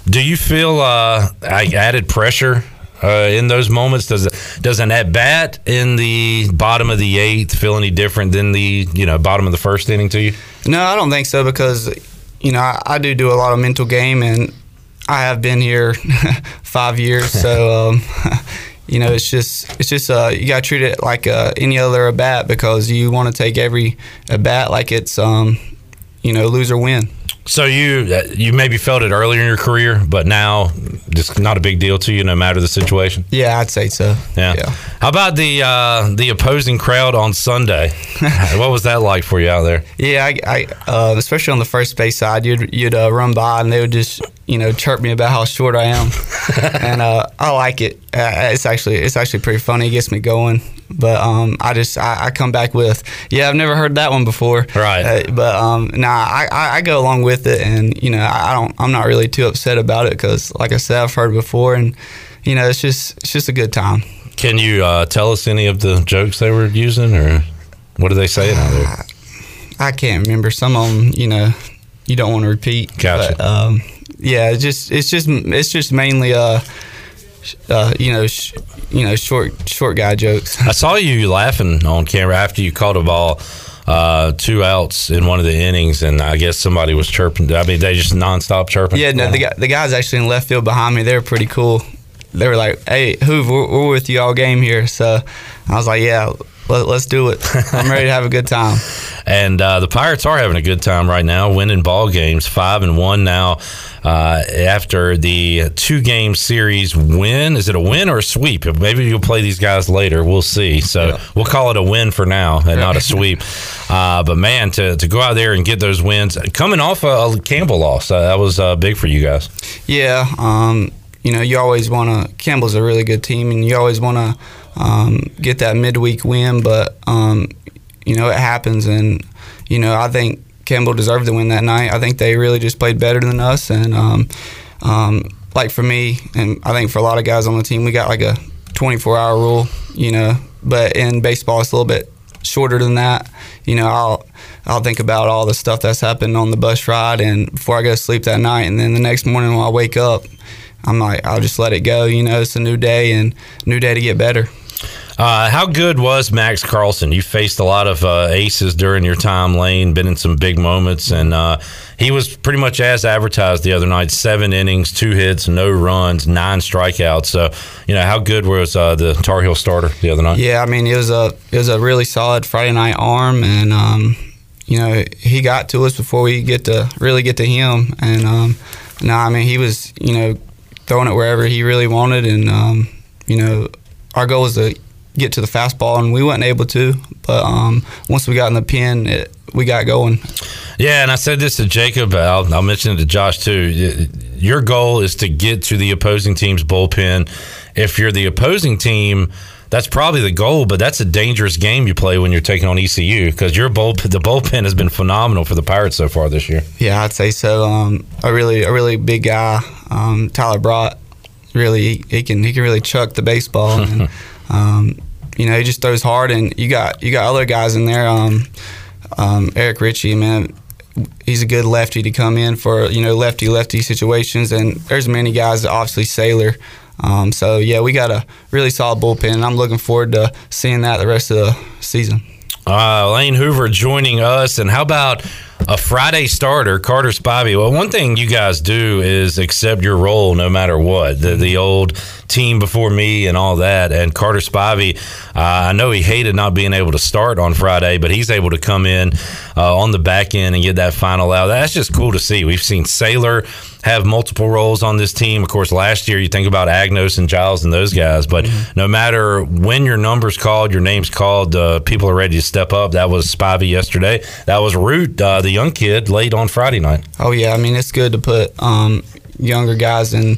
Do you feel uh, added pressure uh, in those moments? Does does an at bat in the bottom of the eighth feel any different than the you know bottom of the first inning to you? No, I don't think so because, you know, I, I do do a lot of mental game, and I have been here five years, so. Um, You know, it's just it's just uh, you got to treat it like uh, any other at bat because you want to take every at bat like it's um, you know lose or win. So you uh, you maybe felt it earlier in your career, but now just not a big deal to you, no matter the situation. Yeah, I'd say so. Yeah. How about the uh, the opposing crowd on Sunday? what was that like for you out there? Yeah, I, I uh, especially on the first base side, you'd you'd uh, run by and they would just you know chirp me about how short I am, and uh, I like it. Uh, it's actually it's actually pretty funny. It gets me going. But um, I just I, I come back with yeah I've never heard that one before. Right. Uh, but um, nah, I, I, I go along with it, and you know I, I don't I'm not really too upset about it because like I said I've heard before, and you know it's just it's just a good time. Can you uh, tell us any of the jokes they were using, or what are they saying out there? I can't remember some of them. You know, you don't want to repeat. Gotcha. But, um, yeah, it's just it's just it's just mainly uh, uh you know sh- you know short short guy jokes. I saw you laughing on camera after you caught a ball, uh, two outs in one of the innings, and I guess somebody was chirping. I mean, they just nonstop chirping. yeah, no, the guy, the guys actually in left field behind me, they were pretty cool. They were like, "Hey, Hoove, we're, we're with you all game here." So I was like, "Yeah, let, let's do it. I'm ready to have a good time." And uh, the Pirates are having a good time right now, winning ball games, five and one now uh, after the two game series win. Is it a win or a sweep? Maybe you'll play these guys later. We'll see. So we'll call it a win for now and not a sweep. Uh, but man, to, to go out there and get those wins, coming off a, a Campbell loss, uh, that was uh, big for you guys. Yeah, um, you know, you always want to. Campbell's a really good team, and you always want to um, get that midweek win. But um, you know, it happens, and you know, I think Campbell deserved the win that night. I think they really just played better than us, and um, um, like for me, and I think for a lot of guys on the team, we got like a 24 hour rule, you know. But in baseball, it's a little bit shorter than that. You know, I'll I'll think about all the stuff that's happened on the bus ride, and before I go to sleep that night, and then the next morning when I wake up, I'm like, I'll just let it go. You know, it's a new day and new day to get better. Uh, how good was Max Carlson? You faced a lot of uh, aces during your time, Lane. Been in some big moments, and uh, he was pretty much as advertised the other night: seven innings, two hits, no runs, nine strikeouts. So, you know, how good was uh, the Tar Heel starter the other night? Yeah, I mean, it was a it was a really solid Friday night arm, and um, you know, he got to us before we get to really get to him, and um, no, I mean, he was you know throwing it wherever he really wanted, and um, you know, our goal was to get to the fastball, and we weren't able to. But um, once we got in the pen, it, we got going. Yeah, and I said this to Jacob. I'll, I'll mention it to Josh too. Your goal is to get to the opposing team's bullpen. If you're the opposing team, that's probably the goal, but that's a dangerous game you play when you're taking on ECU because your bull the bullpen has been phenomenal for the Pirates so far this year. Yeah, I'd say so. Um, a really a really big guy, um, Tyler Brott. Really, he, he, can he can really chuck the baseball. And, um, you know, he just throws hard, and you got you got other guys in there. Um, um, Eric Ritchie, man, he's a good lefty to come in for you know lefty lefty situations, and there's many guys. Obviously, Sailor. Um, so yeah, we got a really solid bullpen, and I'm looking forward to seeing that the rest of the season. Uh, Lane Hoover joining us, and how about a Friday starter, Carter Spivey? Well, one thing you guys do is accept your role no matter what. The, the old team before me and all that. And Carter Spivey, uh, I know he hated not being able to start on Friday, but he's able to come in uh, on the back end and get that final out. That's just cool to see. We've seen Sailor have multiple roles on this team. Of course, last year you think about Agnos and Giles and those guys, but mm-hmm. no matter when your number's called, your name's called, uh, people are ready to step up. That was Spivey yesterday. That was Root, uh, the young kid, late on Friday night. Oh yeah, I mean it's good to put um, younger guys in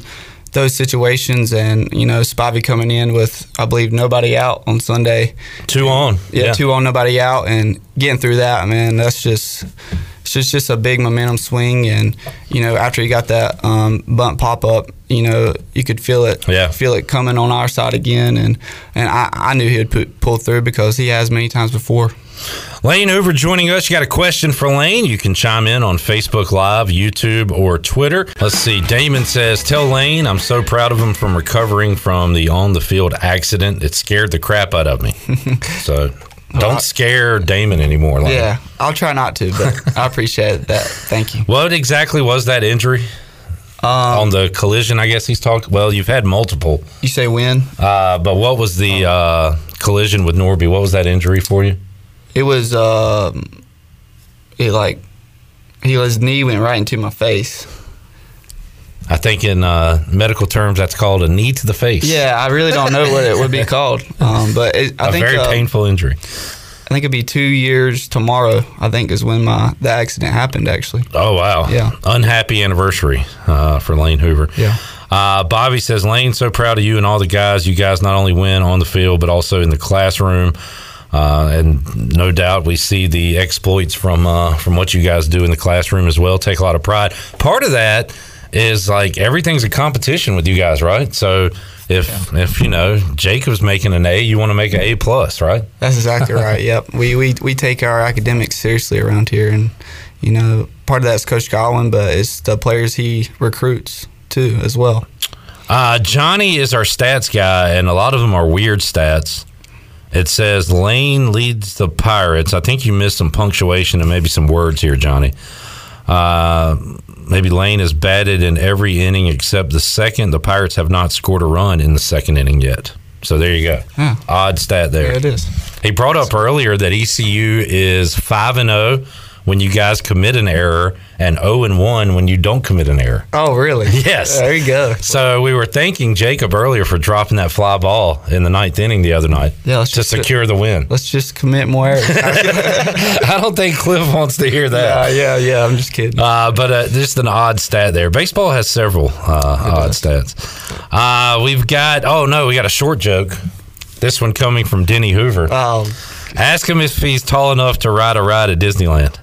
those situations and you know Spivey coming in with I believe nobody out on Sunday. Two on. Yeah, yeah, two on, nobody out and getting through that, man, that's just it's just, just a big momentum swing and you know after he got that um, bunt pop up you know you could feel it yeah. feel it coming on our side again and and I, I knew he would put, pull through because he has many times before Lane Hoover joining us. You got a question for Lane? You can chime in on Facebook Live, YouTube, or Twitter. Let's see. Damon says, Tell Lane I'm so proud of him from recovering from the on the field accident. It scared the crap out of me. so don't scare Damon anymore. Lane. Yeah, I'll try not to, but I appreciate that. Thank you. What exactly was that injury? Um, on the collision, I guess he's talking. Well, you've had multiple. You say when? Uh, but what was the uh, collision with Norby? What was that injury for you? It was, uh, it like, he his knee went right into my face. I think in uh, medical terms that's called a knee to the face. Yeah, I really don't know what it would be called, um, but it, I a think very uh, painful injury. I think it'd be two years tomorrow. I think is when my the accident happened. Actually. Oh wow. Yeah. Unhappy anniversary uh, for Lane Hoover. Yeah. Uh, Bobby says, Lane, so proud of you and all the guys. You guys not only win on the field, but also in the classroom. Uh, and no doubt we see the exploits from uh, from what you guys do in the classroom as well. Take a lot of pride. Part of that is like everything's a competition with you guys, right? So if yeah. if you know Jacob's making an A, you want to make an A plus, right? That's exactly right. Yep. We, we we take our academics seriously around here, and you know part of that's Coach Godwin, but it's the players he recruits too as well. Uh, Johnny is our stats guy, and a lot of them are weird stats. It says Lane leads the Pirates. I think you missed some punctuation and maybe some words here, Johnny. Uh, maybe Lane has batted in every inning except the second. The Pirates have not scored a run in the second inning yet. So there you go. Yeah. Odd stat there. Yeah, it is. He brought up earlier that ECU is 5 and 0 when you guys commit an error and 0 and 1 when you don't commit an error. Oh, really? Yes. There you go. So we were thanking Jacob earlier for dropping that fly ball in the ninth inning the other night Yeah, let's to just- secure the win. Let's just commit more errors. I don't think Cliff wants to hear that. yeah, yeah, yeah. I'm just kidding. Uh, but uh, just an odd stat there. Baseball has several uh, odd stats. Uh, we've got, oh no, we got a short joke. This one coming from Denny Hoover. Oh, Ask him if he's tall enough to ride a ride at Disneyland.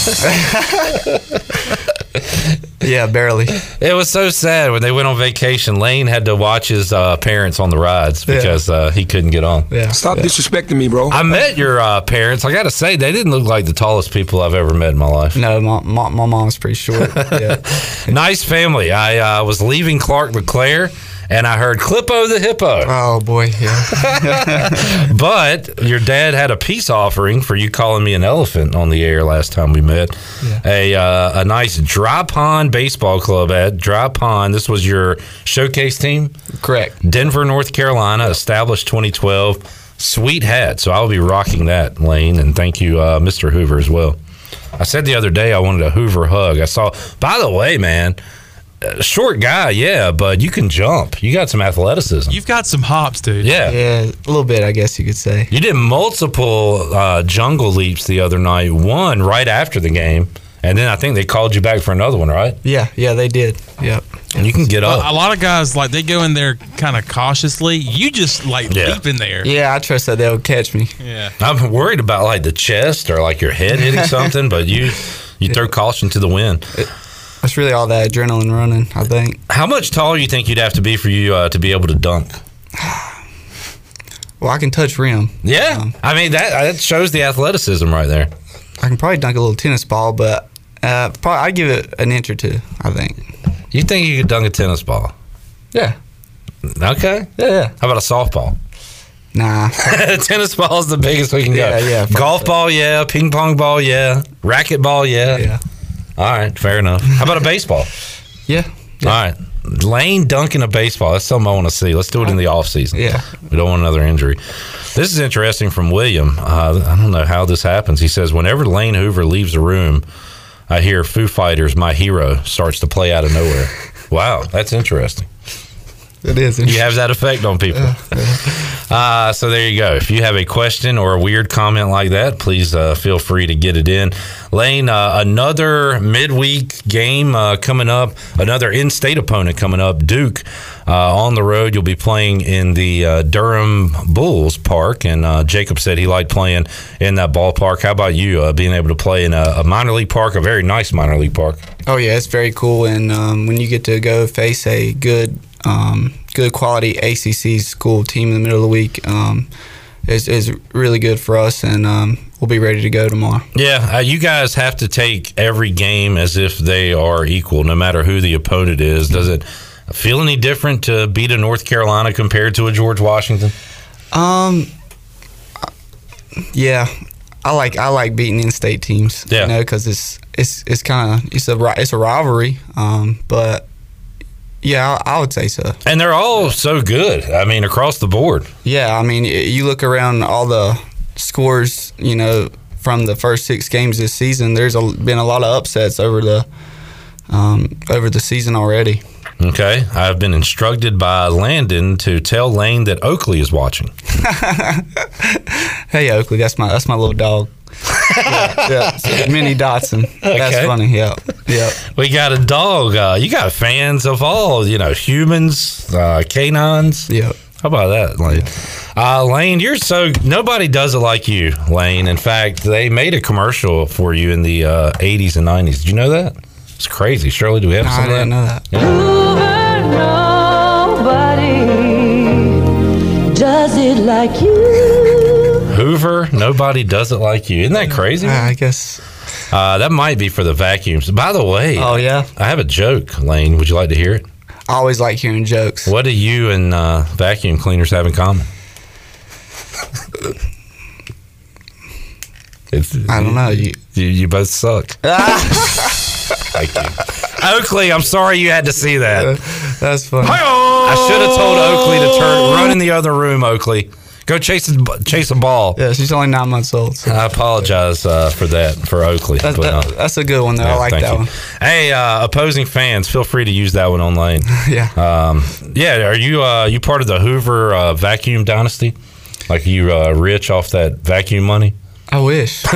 yeah, barely. It was so sad when they went on vacation. Lane had to watch his uh, parents on the rides Yeah. because uh, he couldn't get on. Yeah. Stop disrespecting me, bro. I met your uh, parents. I got to say, they didn't look like the tallest people I've ever met in my life. No, my, my, my mom's pretty short. Yeah. Nice family. I uh, was leaving Clark LeClair and I heard Clippo the Hippo. oh boy, yeah. But your dad had a peace offering for you calling me an elephant on the air last time we met. A uh, a nice dry pond baseball club at dry pond. This was your showcase team, Correct. Denver, North Carolina, established 2012. Sweet hat. So I'll be rocking that, Lane, and thank you, uh, Mr. Hoover, as well. I said the other day I wanted a Hoover hug. I saw. By the way, man. Uh, Short guy, yeah, but you can jump. You got some athleticism. You've got some hops, dude. yeah. Yeah, a little bit, I guess you could say. You did multiple uh, jungle leaps the other night. One right after the game, and then I think they called you back for another one, right? Yeah, yeah, they did. Yep. And you can get up. a lot of guys like they go in there kind of cautiously. You just like Yeah. leap in there. Yeah, I trust that they'll catch me. Yeah. I'm worried about like the chest or like your head hitting something, but you you throw caution to the wind. That's really all that adrenaline running, I think. How much taller you think you'd have to be for you uh, to be able to dunk? Well, I can touch rim. Yeah, Um, I mean that that shows the athleticism right there. I can probably dunk a little tennis ball, but uh, probably I'd give it an inch or two. I think. You think you could dunk a tennis ball? Yeah. Okay. Yeah. yeah. How about a softball? Nah. tennis ball is the biggest we can go. Yeah, yeah, Golf ball, yeah. Ping pong ball, yeah. Racket ball, yeah. yeah. All right, fair enough. How about a baseball? Yeah. All right. Lane dunking a baseball. That's something I want to see. Let's do it in the off season. Yeah. We don't want another injury. This is interesting from William. Uh, I don't know how this happens. He says, whenever Lane Hoover leaves the room, I hear Foo Fighters, My Hero, starts to play out of nowhere. Wow, that's interesting. It is. You have that effect on people. Uh, so there you go. If you have a question or a weird comment like that, please uh, feel free to get it in. Lane, uh, another midweek game uh, coming up, another in state opponent coming up, Duke. Uh, on the road, you'll be playing in the uh, Durham Bulls Park. And uh, Jacob said he liked playing in that ballpark. How about you uh, being able to play in a, a minor league park, a very nice minor league park? Oh yeah, it's very cool, and um, when you get to go face a good, um, good quality ACC school team in the middle of the week, um, is is really good for us, and um, we'll be ready to go tomorrow. Yeah, uh, you guys have to take every game as if they are equal, no matter who the opponent is. Does it feel any different to beat a North Carolina compared to a George Washington? Um, yeah, I like I like beating in-state teams. Yeah. you know, because it's it's it's kind of it's a it's a rivalry. Um, but yeah, I, I would say so. And they're all so good. I mean, across the board. Yeah, I mean, you look around all the scores, you know, from the first six games this season. There's a, been a lot of upsets over the um, over the season already. Okay, I've been instructed by Landon to tell Lane that Oakley is watching. Hey Oakley, that's my that's my little dog. Yeah, yeah. So, Minnie Dotson. That's Okay. funny. Yeah, yeah. We got a dog. Uh, you got fans of all, you know, humans, uh, canines. Yep. How about that, Lane? Uh, Lane, you're so nobody does it like you, Lane. In fact, they made a commercial for you in the uh, 80s and 90s. Did you know that? It's crazy. Shirley, do we have No, I some of that? didn't know that. Nobody does it like you. Hoover, nobody does it like you. Isn't that crazy? Uh, I guess. Uh, that might be for the vacuums. By the way, Oh yeah. I have a joke, Lane. Would you like to hear it? I always like hearing jokes. What do you and uh, vacuum cleaners have in common? It's, I don't know. You, You, you both suck. Thank you. Oakley, I'm sorry you had to see that. that's funny. I should have told Oakley to turn run in the other room, Oakley. Go chase a, chase a ball. Yeah, she's only nine months old. So. I apologize uh, for that for Oakley. That's, but, uh, that's a good one though. I like that you. one. Hey, uh, opposing fans, feel free to use that one online. Yeah. Um, yeah, are you uh, you part of the Hoover uh, vacuum dynasty? Like you uh, rich off that vacuum money? I wish.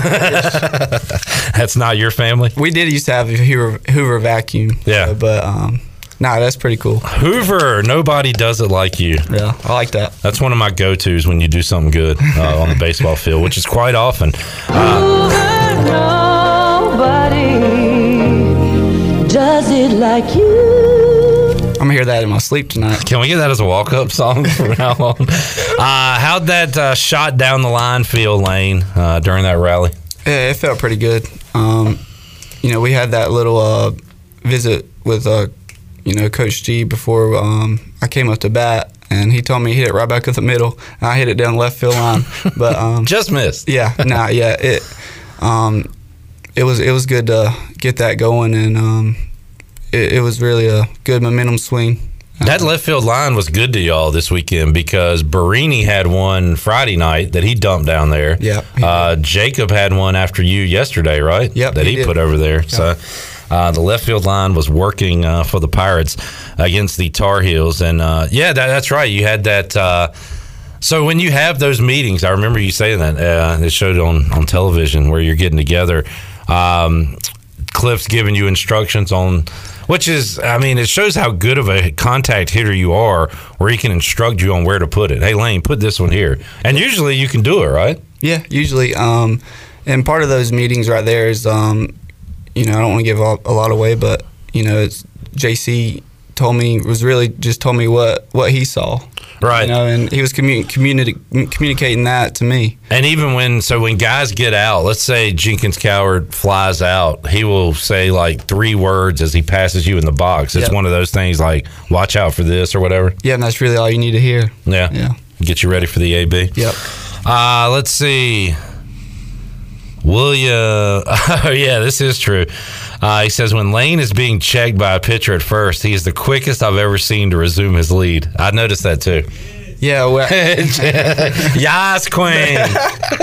That's not your family. we did used to have a Hoover, Hoover vacuum. Yeah. uh, but um, nah, that's pretty cool. Hoover, nobody does it like you. Yeah, I like that. That's one of my go-tos when you do something good uh, on the baseball field, which is quite often. Hoover, Nobody does it like you. I'm gonna hear that in my sleep tonight. Can we get that as a walk-up song from now on? Uh, how'd that uh, shot down the line feel, Lane, uh, during that rally? Yeah, it felt pretty good. Um, you know, we had that little uh, visit with uh, you know Coach G before um, I came up to bat, and he told me to hit it right back up the middle, and I hit it down the left field line. But um, Just missed. yeah, nah, yeah, it um, it was it was good to get that going, and um, it, it was really a good momentum swing. That left field line was good to y'all this weekend because Barini had one Friday night that he dumped down there. Yeah, Uh, Jacob had one after you yesterday, right? Yep, That he he, put over there. So uh, the left field line was working uh, for the Pirates against the Tar Heels. And uh, yeah, that, that's right. You had that. Uh, so when you have those meetings, I remember you saying that. Uh, it showed on, on television where you're getting together. Um, Cliff's giving you instructions on, which is, I mean, it shows how good of a contact hitter you are, where he can instruct you on where to put it. Hey, Lane, put this one here, and usually you can do it, right? Yeah, usually. Um, and part of those meetings right there is, um, you know, I don't want to give a lot away, but you know, it's JC told me was really just told me what what he saw. Right. You know, and he was communi- communi- communicating that to me. And even when, so when guys get out, let's say Jenkins Cowart flies out, he will say like three words as he passes you in the box. It's Yep. one of those things like, watch out for this or whatever. Yeah, and that's really all you need to hear. Yeah. Yeah. Get you ready for the AB. Yep. Uh, let's see. Will you? Oh, yeah, this is true. Uh, he says when Lane is being checked by a pitcher at first, he is the quickest I've ever seen to resume his lead. I noticed that too. Yeah. Well, Yas, Queen.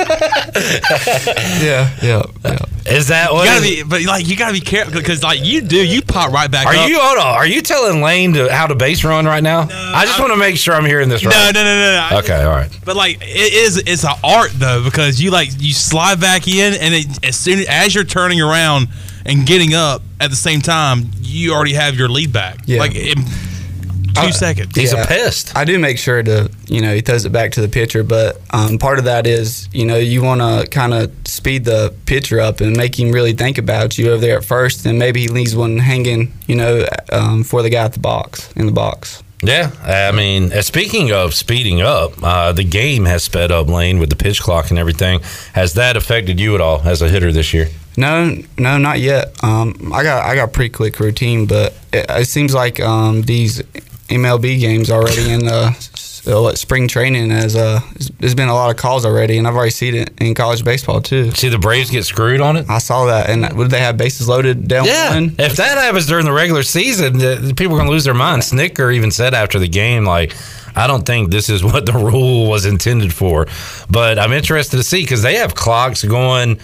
yeah. Yeah. Yeah. Is that what? You what? gotta is- be, but like you gotta be careful because like you do, you pop right back are up. you hold on? Are you telling Lane to how to base run right now? I just want to make sure I'm hearing this No, right. no, no, no, no. Okay, all right. But like it is, it's an art though because you like you slide back in, and it, as soon as you're turning around and getting up at the same time, you already have your lead back. Yeah. Like in two Uh, seconds. He's Yeah. a pest. I do make sure to, you know, he throws it back to the pitcher, but um, part of that is, you know, you want to kind of speed the pitcher up and make him really think about you over there at first, and maybe he leaves one hanging, you know, um, for the guy at the box in the box. Yeah, I mean, uh, speaking of speeding up, uh, the game has sped up, Lane, with the pitch clock and everything. Has that affected you at all as a hitter this year? No, no, not yet. Um, I got I got a pretty quick routine, but it, it seems like um, these MLB games already in uh, s- what, spring training has uh, there's been a lot of calls already, and I've already seen it in college baseball too. See the Braves get screwed on it? I saw that, and would they have bases loaded down Yeah, one? if that happens during the regular season, uh, people are going to lose their mind. Snitker even said after the game, like, I don't think this is what the rule was intended for. But I'm interested to see because they have clocks going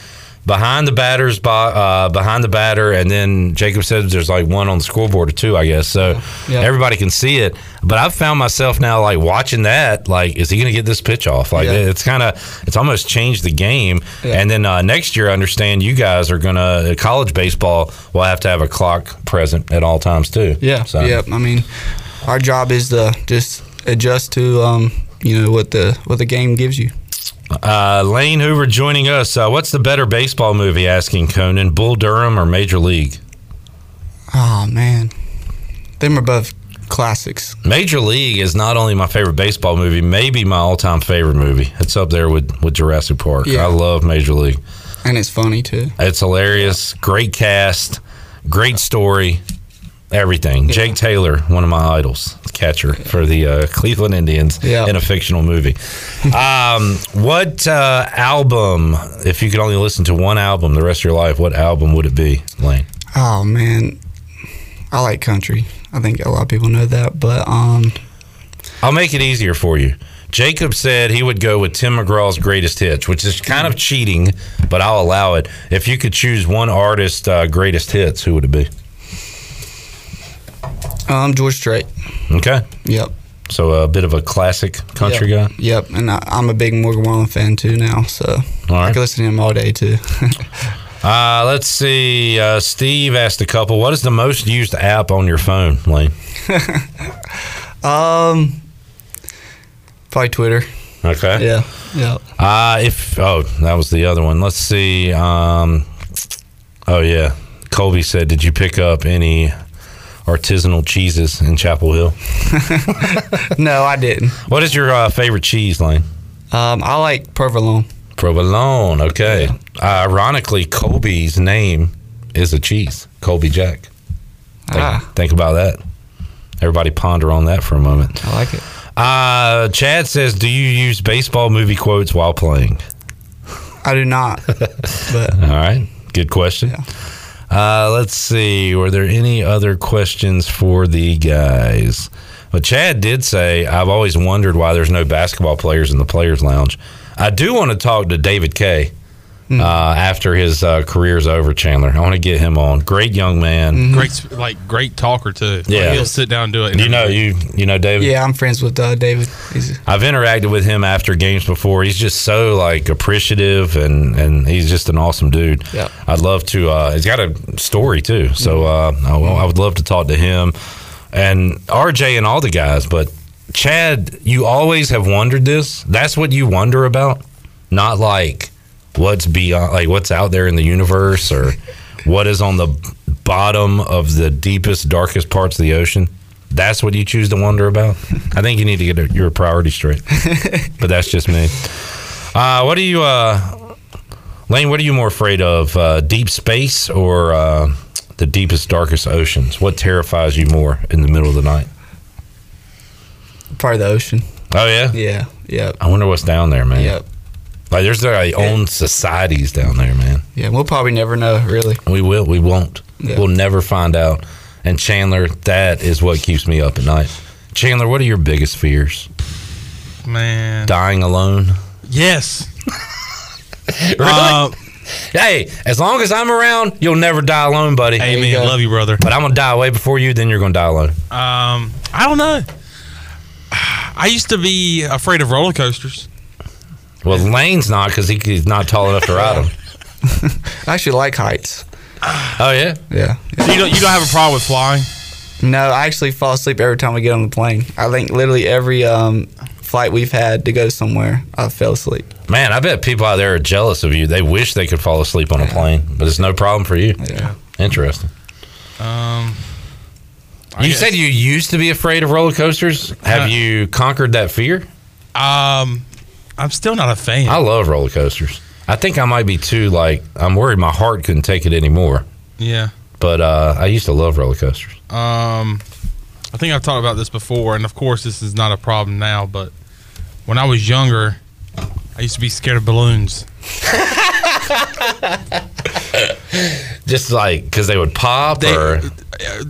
behind the batter's bo- uh, behind the batter, and then Jacob said there's like one on the scoreboard or two, I guess. So Yeah. everybody can see it. But I've found myself now like watching that. Like, is he going to get this pitch off? Like, Yeah. it's kind of it's almost changed the game. Yeah. And then uh, next year, I understand you guys are going to college baseball will have to have a clock present at all times too. Yeah, So, yeah. I mean, our job is to just adjust to um, you know what the what the game gives you. Uh, Lane Hoover joining us. Uh, what's the better baseball movie? Asking Conan, Bull Durham or Major League? Oh man, them are both classics. Major League is not only my favorite baseball movie, maybe my all-time favorite movie. It's up there with with Jurassic Park. Yeah. I love Major League. And it's funny too. It's hilarious. Great cast. Great story. Everything. Jake Taylor, one of my idols, catcher for the uh, Cleveland Indians Yeah. in a fictional movie. um, what uh, album, if you could only listen to one album the rest of your life, what album would it be, Lane? Oh man, I like country. I think a lot of people know that, but um, I'll make it easier for you. Jacob said he would go with Tim McGraw's greatest hits, which is kind of cheating, but I'll allow it. If you could choose one artist uh, greatest hits, who would it be? Um, George Strait. Okay, Yep. so a bit of a classic country yep. guy. Yep. And I, I'm a big Morgan Wallen fan too now, so All I can listen to him all day too. Uh, let's see. Uh, Steve asked a couple. What is the most used app on your phone, Lane? um, probably Twitter. Okay. Yeah. Yeah. Uh, if oh, that was the other one. Let's see. Um, oh yeah, Colby said, "Did you pick up any artisanal cheeses in Chapel Hill?" No, I didn't. What is your uh, favorite cheese, Lane? Um, I like provolone. Provolone. Okay. Uh, ironically, Colby's name is a cheese. Colby Jack. Think, Ah. think about that. Everybody ponder on that for a moment. I like it. Uh, Chad says, "Do you use baseball movie quotes while playing?" I do not. but All right, good question. Uh, let's see. Were there any other questions for the guys? Well, Chad did say, "I've always wondered why there's no basketball players in the players' lounge." I do want to talk to David Kay uh, after his uh, career's over. Chandler, I want to get him on. Great young man. Great, like great talker too. Like, Yeah. he'll sit down and do it. You know, you you know David. yeah, I'm friends with uh, David. He's I've interacted with him after games before. He's just so like appreciative and and he's just an awesome dude. Yeah. I'd love to. Uh, he's got a story too, so uh, I, I would love to talk to him and RJ and all the guys. But Chad, you always have wondered this. That's what you wonder about, not like what's beyond, like what's out there in the universe or what is on the bottom of the deepest, darkest parts of the ocean. That's what you choose to wonder about. I think you need to get your priorities straight. but that's just me. Uh, what are you, uh, Lane? What are you more afraid of, uh, deep space or uh, the deepest, darkest oceans? What terrifies you more in the middle of the night? part of the ocean. Oh yeah, Yeah. Yep. I wonder what's down there, man. Yep. Like there's like own societies down there, man. Yeah. We'll probably never know, really. We will. We won't. Yeah. We'll never find out. And Chandler, that is what keeps me up at night. Chandler, what are your biggest fears? man. Dying alone? Yes. Really? Uh, hey, as long as I'm around, you'll never die alone, buddy. amen. go. Love you, brother. But I'm gonna die way before you. Then you're gonna die alone. Um, I don't know. I used to be afraid of roller coasters. Well, Lane's not because he, he's not tall enough to ride them. I actually like heights. Oh yeah. Yeah. So you don't you don't have a problem with flying? No, I actually fall asleep every time we get on the plane. I think literally every um, flight we've had to go somewhere, I fell asleep. Man, I bet people out there are jealous of you. They wish they could fall asleep on a plane, but it's no problem for you. Yeah. Interesting. Um, I You guess- said you used to be afraid of roller coasters. Have Uh, you conquered that fear? um, I'm still not a fan. I love roller coasters. I think I might be too like I'm worried my heart couldn't take it anymore. yeah. But uh, I used to love roller coasters. Um, I think I've talked about this before, and of course, this is not a problem now. But when I was younger, I used to be scared of balloons. Just like because they would pop They, or uh,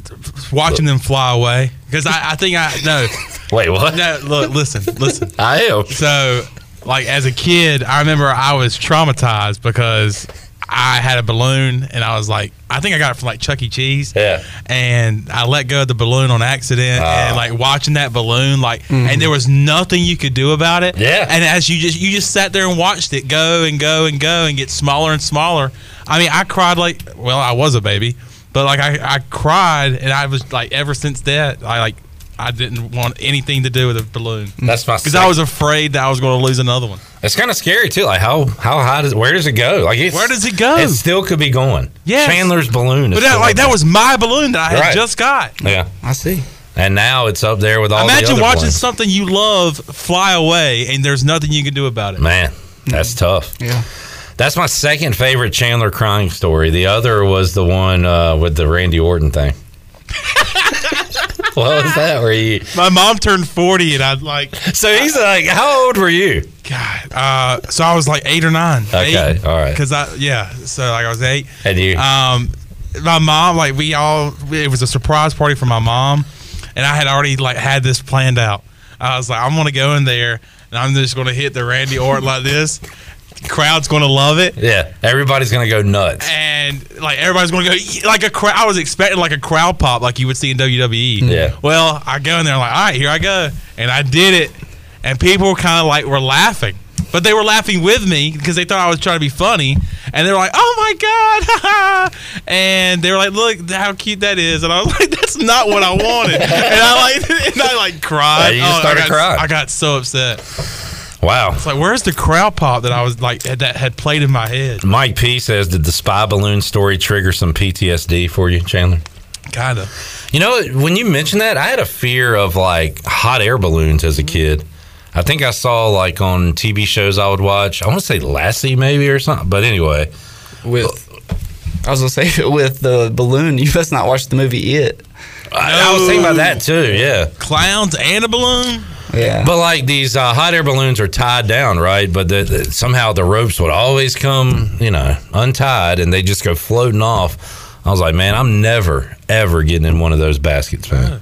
watching them fly away because I, I think I no wait what? no look listen listen. I am. So, like as a kid, I remember I was traumatized because I had a balloon and I was like, I think I got it from like Chuck E. Cheese. Yeah. And I let go of the balloon on accident ah. and like watching that balloon, like, mm-hmm. and there was nothing you could do about it. Yeah. And as you just you just sat there and watched it go and go and go and get smaller and smaller. I mean, I cried like, well, I was a baby, but like I, I cried and I was like, ever since that, I like. I didn't want anything to do with a balloon That's my. because I was afraid that I was going to lose another one. It's kind of scary too. Like how how high does where does it go? Like it's, Where does it go? It still could be going. Yeah, Chandler's balloon. Is But that, still like up that was my balloon that I had Right. just got. yeah. I see. And now it's up there with all the Imagine other watching planes. something you love fly away and there's nothing you can do about it. Man, that's tough. Yeah. That's my second favorite Chandler crying story. The other was the one uh, with the Randy Orton thing. what was that? Where you? My mom turned 40 and I'd like, So he's like, how old were you? God. Uh, so I was like eight or nine. Okay, all right. Because I, yeah. So like I was eight. And you? Um, my mom, like we all, it was a surprise party for my mom, and I had already like had this planned out. I was like, I'm gonna go in there, and I'm just going to hit the Randy Orton like this. Crowd's going to love it. Yeah, everybody's gonna go nuts. and like everybody's going to go like a crowd. I was expecting like a crowd pop like you would see in WWE. Yeah. Well, I go in there like, all right, here I go, and I did it, and people kind of like were laughing, but they were laughing with me because they thought I was trying to be funny, and they were like, oh my god, and they were like, look how cute that is, and I was like, that's not what I wanted, and I like and I like cried. Yeah, you oh, I started got, crying. I got so upset. Wow. It's like, where's the crowd pop that I was like that had played in my head? Mike P says, did the spy balloon story trigger some PTSD for you, Chandler? Kind of. You know, when you mentioned that, I had a fear of like hot air balloons as a kid. I think I saw like on TV shows I would watch. I want to say Lassie maybe or something. But anyway, With I was gonna say with the balloon, you must not watch the movie It. I, I was thinking about that too. Yeah. Clowns and a balloon. Yeah. But like these uh, hot air balloons are tied down, right? But the, the- somehow the ropes would always come, you know, untied, and they just go floating off. I was like, man, I'm never ever getting in one of those baskets, man.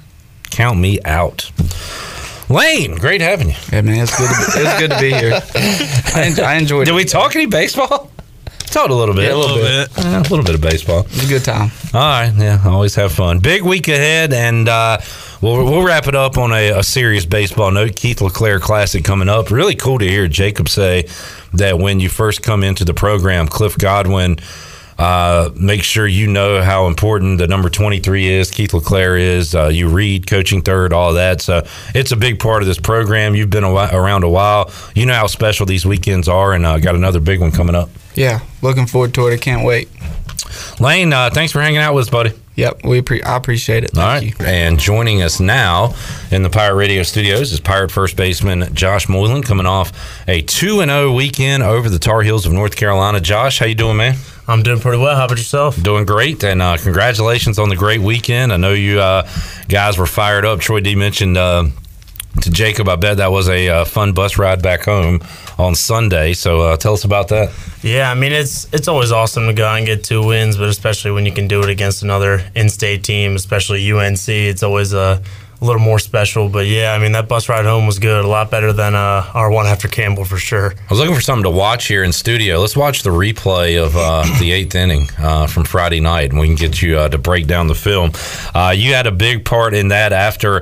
Count me out. Lane, great having you. yeah, man, it's good. To be, it's good to be here. I, en- I enjoyed it. Did it. we talk any baseball? Talked a little bit. Yeah, A little bit. Yeah, a little bit of baseball. It was a good time. All right, yeah, always have fun. Big week ahead, and uh, we'll we'll wrap it up on a, a serious baseball note. Keith LeClair Classic coming up. Really cool to hear Jacob say that when you first come into the program, Cliff Godwin. Uh, make sure you know how important the number 23 is, Keith LeClair is. Uh, you read coaching third, all that. So it's a big part of this program. You've been a around a while. You know how special these weekends are, and uh, got another big one coming up. Yeah, looking forward to it. I can't wait. Lane, uh, thanks for hanging out with us, buddy. Yep, we pre- I appreciate it. All Thank right. you. And joining us now in the Pirate Radio studios is Pirate first baseman Josh Moylan coming off a 2 and 0 weekend over the Tar Heels of North Carolina. Josh, how you doing, man? I'm doing pretty well. How about yourself? Doing great, and uh, congratulations on the great weekend. I know you uh, guys were fired up. Troy D mentioned uh, to Jacob, I bet that was a uh, fun bus ride back home on Sunday. So uh, tell us about that. Yeah, I mean it's it's always awesome to go out and get two wins, but especially when you can do it against another in-state team, especially UNC, it's always a, a little more special. But yeah, I mean that bus ride home was good, a lot better than uh, our one after Campbell for sure. I was looking for something to watch here in studio. Let's watch the replay of uh, the eighth inning uh, from Friday night, and we can get you uh, to break down the film. Uh, you had a big part in that after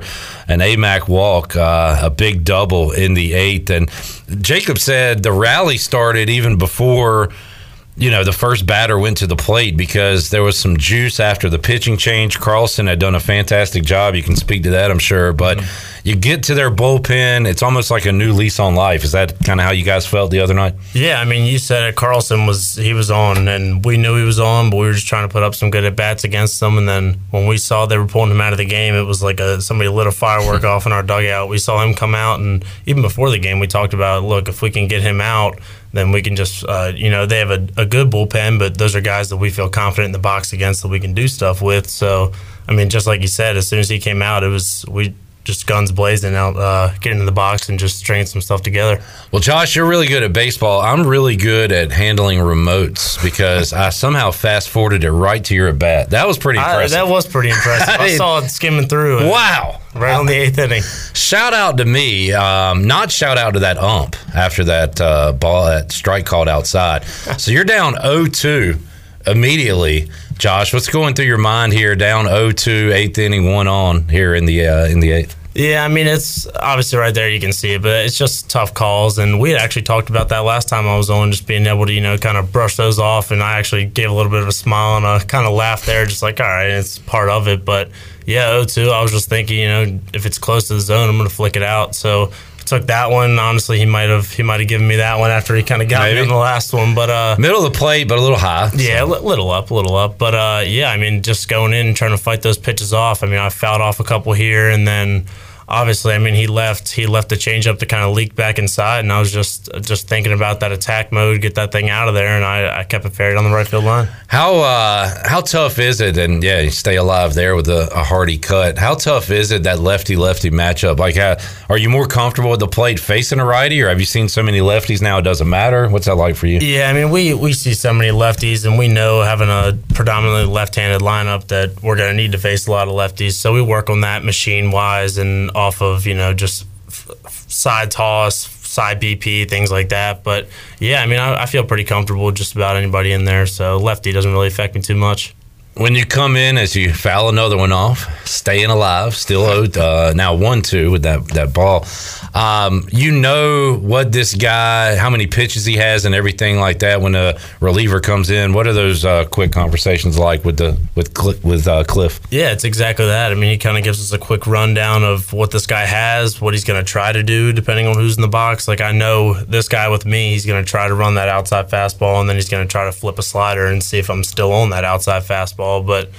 an AMAC walk, uh, a big double in the eighth. And Jacob said the rally started even before. You know, the first batter went to the plate because there was some juice after the pitching change. Carlson had done a fantastic job. You can speak to that, I'm sure. But mm-hmm. You get to their bullpen, it's almost like a new lease on life. Is that kind of how you guys felt the other night? Yeah, I mean, you said it. Carlson was he was on, and we knew he was on, but we were just trying to put up some good at bats against them. And then when we saw they were pulling him out of the game, it was like a, somebody lit a firework off in our dugout. We saw him come out, and even before the game, we talked about look if we can get him out. Then we can just, uh, you know, they have a, a good bullpen, but those are guys that we feel confident in the box against that we can do stuff with. So, I mean, just like you said, as soon as he came out, it was we just guns blazing out, uh, getting in the box and just stringing some stuff together. Well, Josh, you're really good at baseball. I'm really good at handling remotes because I somehow fast forwarded it right to your at bat. That was pretty I, impressive. that was pretty impressive. I, I saw it skimming through. wow. Right on the eighth inning. Shout out to me, um, not shout out to that ump after that uh, ball, that strike called outside. So you're down 0-2 immediately. Josh, what's going through your mind here? Down 0-2, eighth inning, one on here in the uh, in the eighth. Yeah, I mean it's obviously right there you can see it, but it's just tough calls. And we had actually talked about that last time I was on, just being able to you know kind of brush those off. And I actually gave a little bit of a smile and a kind of laugh there, just like all right, it's part of it. But yeah, 0-2, I was just thinking, you know, if it's close to the zone, I'm going to flick it out. So took that one. Honestly, he might have he might have given me that one after he kind of got Maybe. me on the last one. But uh, Middle of the plate, but a little high. yeah, a little up, a little up. But uh, yeah, I mean, just going in and trying to fight those pitches off. I mean, I fouled off a couple here, and then obviously, I mean, he left he left the changeup to kind of leak back inside, and I was just just thinking about that attack mode, get that thing out of there, and I, I kept it buried on the right field line. How uh, how tough is it? And yeah, you stay alive there with a, a hardy cut. How tough is it that lefty lefty matchup? Like, how, are you more comfortable with the plate facing a righty, or have you seen so many lefties now it doesn't matter? What's that like for you? Yeah, I mean, we we see so many lefties, and we know having a predominantly left-handed lineup that we're going to need to face a lot of lefties. So we work on that machine-wise and off of you know just f- side toss, side BP, things like that. But yeah, I mean, I, I feel pretty comfortable just about anybody in there. So lefty doesn't really affect me too much. When you come in, as you foul another one off, staying alive, still owed uh, now one two with that that ball. Um, you know what this guy, how many pitches he has, and everything like that. When a reliever comes in, what are those uh, quick conversations like with the with Cl- with uh, Cliff? Yeah, it's exactly that. I mean, he kind of gives us a quick rundown of what this guy has, what he's going to try to do, depending on who's in the box. Like, I know this guy with me, he's going to try to run that outside fastball, and then he's going to try to flip a slider and see if I'm still on that outside fastball. But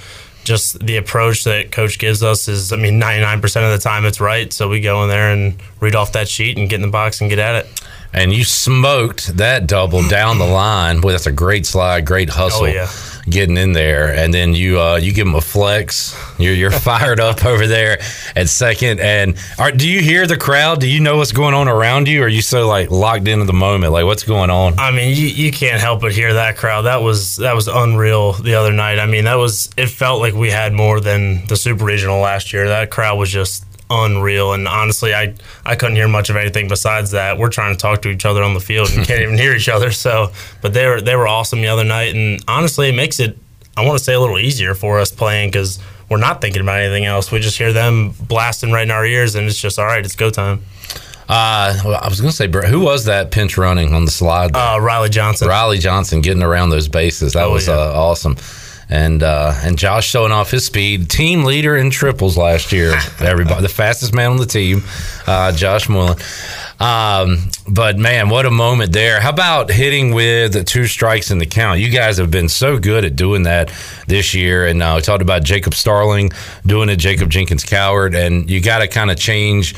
just the approach that coach gives us is, I mean, 99% of the time it's right. So we go in there and read off that sheet and get in the box and get at it. And you smoked that double down the line. Boy, that's a great slide, great oh, hustle. Oh, yeah. Getting in there, and then you uh, you give them a flex. You're you're fired up over there at second. And are, do you hear the crowd? Do you know what's going on around you? Or are you so like locked into the moment? Like what's going on? I mean, you, you can't help but hear that crowd. That was that was unreal the other night. I mean, that was it felt like we had more than the Super Regional last year. That crowd was just unreal. And honestly, I I couldn't hear much of anything besides that. We're trying to talk to each other on the field and can't even hear each other. So, but they were they were awesome the other night. And honestly, it makes it I want to say a little easier for us playing because we're not thinking about anything else. We just hear them blasting right in our ears, and it's just all right. It's go time. Uh, well, I was going to say, who was that pinch running on the slide? there? Uh, Riley Johnson. Riley Johnson getting around those bases. That Oh, was yeah. uh, awesome. And uh, and Josh showing off his speed, team leader in triples last year. Everybody, the fastest man on the team, uh, Josh Mullen. Um, but man, what a moment there! How about hitting with the two strikes in the count? You guys have been so good at doing that this year, and uh, we talked about Jacob Starling doing it, Jacob Jenkins Cowart, and you got to kind of change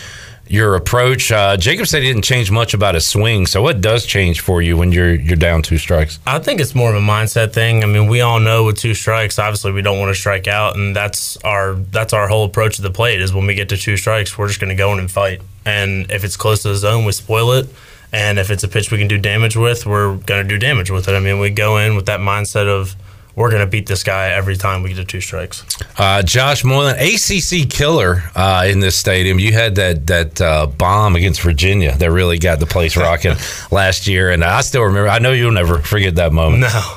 your approach. Uh, Jacob said he didn't change much about his swing. So what does change for you when you're you're down two strikes? I think it's more of a mindset thing. I mean, we all know with two strikes, obviously we don't want to strike out, and that's our that's our whole approach to the plate. Is when we get to two strikes, we're just going to go in and fight. And if it's close to the zone, we spoil it. And if it's a pitch we can do damage with, we're going to do damage with it. I mean, we go in with that mindset of we're going to beat this guy every time we get to two strikes. Uh, Josh Moylan, ACC killer uh, in this stadium. You had that that uh, bomb against Virginia that really got the place rocking last year, and I still remember. I know you'll never forget that moment. No.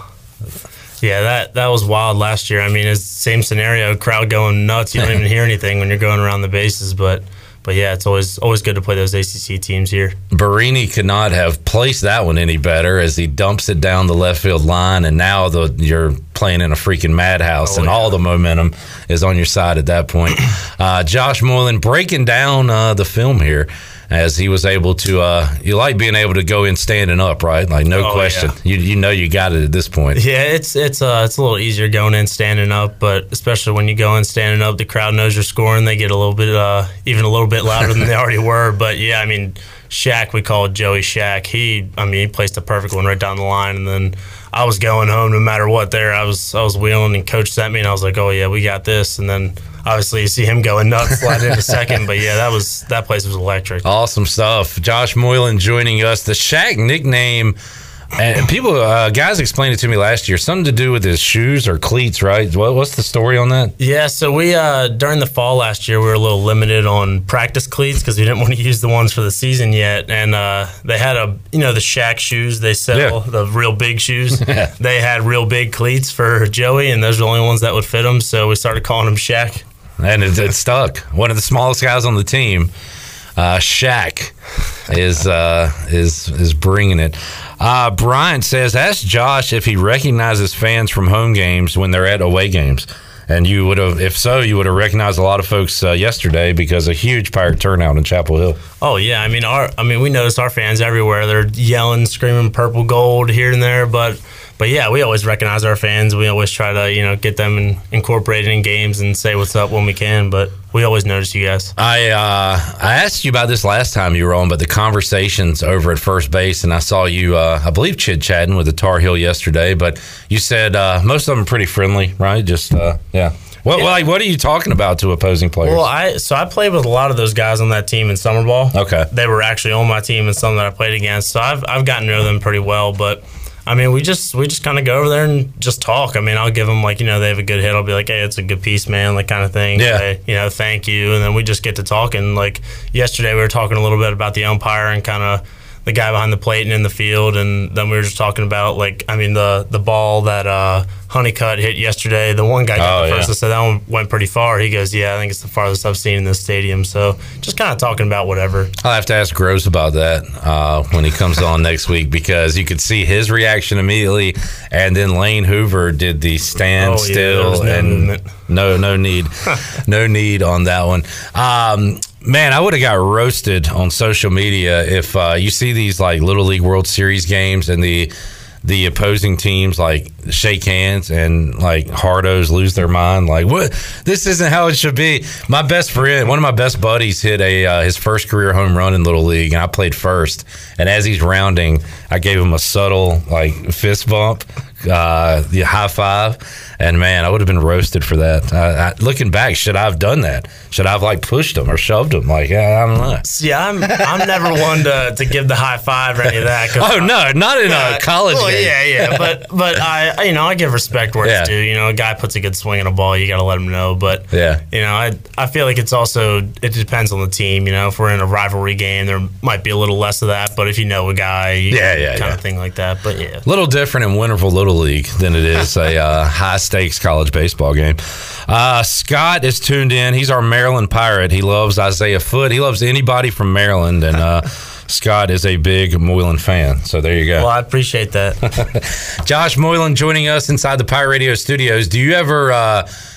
Yeah, that that was wild last year. I mean, it's the same scenario, crowd going nuts. You don't even hear anything when you're going around the bases, but but yeah, it's always always good to play those ACC teams here. Barini could not have placed that one any better as he dumps it down the left field line, and now the you're playing in a freaking madhouse, and all the momentum is on your side at that point. Uh, Josh Moylan breaking down uh, the film here. As he was able to, uh, you like being able to go in standing up, right? Like no Oh, question. yeah. You you know you got it at this point. Yeah, it's it's uh it's a little easier going in standing up, but especially when you go in standing up, the crowd knows you're scoring. They get a little bit uh even a little bit louder than they already were. But yeah, I mean, Shaq, we call it Joey Shaq. He, I mean, he placed a perfect one right down the line, and then I was going home no matter what. There, I was I was wheeling, and coach sent me, and I was like, oh yeah, we got this. And then obviously you see him going nuts, slide in a second. But yeah, that was that place was electric. Awesome stuff. Josh Moylan joining us. The Shaq nickname, and people, uh, guys explained it to me last year. Something to do with his shoes or cleats, right? What, what's the story on that? Yeah, so we uh, during the fall last year we were a little limited on practice cleats because we didn't want to use the ones for the season yet, and uh, they had a you know the Shaq shoes they sell Yeah. the real big shoes. they had real big cleats for Joey, and those are the only ones that would fit him. So we started calling him Shaq. And it, it stuck. One of the smallest guys on the team, uh, Shaq, is uh, is is bringing it. Uh, Brian says, ask Josh if he recognizes fans from home games when they're at away games. And you would have, if so, you would have recognized a lot of folks uh, yesterday because a huge pirate turnout in Chapel Hill. Oh yeah, I mean our I mean we notice our fans everywhere. They're yelling, screaming purple gold here and there, but but yeah, we always recognize our fans. We always try to you know get them in, incorporated in games and say what's up when we can. But we always notice you guys. I uh, I asked you about this last time you were on, but the conversations over at first base, and I saw you, uh, I believe, chit chatting with the Tar Heel yesterday. But you said uh, most of them are pretty friendly, right? Just uh, yeah. What Yeah. like what are you talking about to opposing players? Well, I so I played with a lot of those guys on that team in summer ball. Okay. they were actually on my team and some that I played against. So I've I've gotten to know them pretty well. But I mean, we just we just kind of go over there and just talk. I mean, I'll give them like you know they have a good hit. I'll be like, hey, it's a good piece, man, like kind of thing. Yeah. Say, you know, thank you, and then we just get to talking. Like yesterday, we were talking a little bit about the umpire and kind of the guy behind the plate and in the field, and then we were just talking about like I mean the the ball that uh, Honeycutt hit yesterday. The one guy got Oh, the first. yeah. I said that one went pretty far. He goes, yeah, I think it's the farthest I've seen in this stadium. So just kind of talking about whatever. I'll have to ask Gross about that uh, when he comes on next week because you could see his reaction immediately, and then Lane Hoover did the stand Oh, still no and movement. no no need no need on that one. Um, man, I would have got roasted on social media if uh, you see these like Little League World Series games and the the opposing teams like shake hands and like hardos lose their mind like what? This isn't how it should be. My best friend one of my best buddies hit a uh, his first career home run in little league and i played first. And as he's rounding i gave him a subtle like fist bump uh, the high five and man i would have been roasted for that I, I, looking back should i have done that should i have like pushed him or shoved him like i, I don't know See, I'm I'm never one to, to give the high five or any of that. oh no not in Yeah, a college well, game yeah, yeah, but but I I- you know I give respect where Yeah. it's due. You know, a guy puts a good swing on a ball, you got to let him know. But Yeah. you know, I I feel like it's also it depends on the team. You know, if we're in a rivalry game, there might be a little less of that. But if you know a guy, you Yeah, yeah, kind yeah. of thing like that. But yeah, little different in Winterville Little League than it is a uh, high stakes college baseball game. Uh, Scott is tuned in. He's our Maryland Pirate. He loves Isaiah Foot. He loves anybody from Maryland, and uh, Scott is a big Moylan fan. So there you go. well, I appreciate that. Josh Moylan joining us inside the Pirate Radio studios. Do you ever?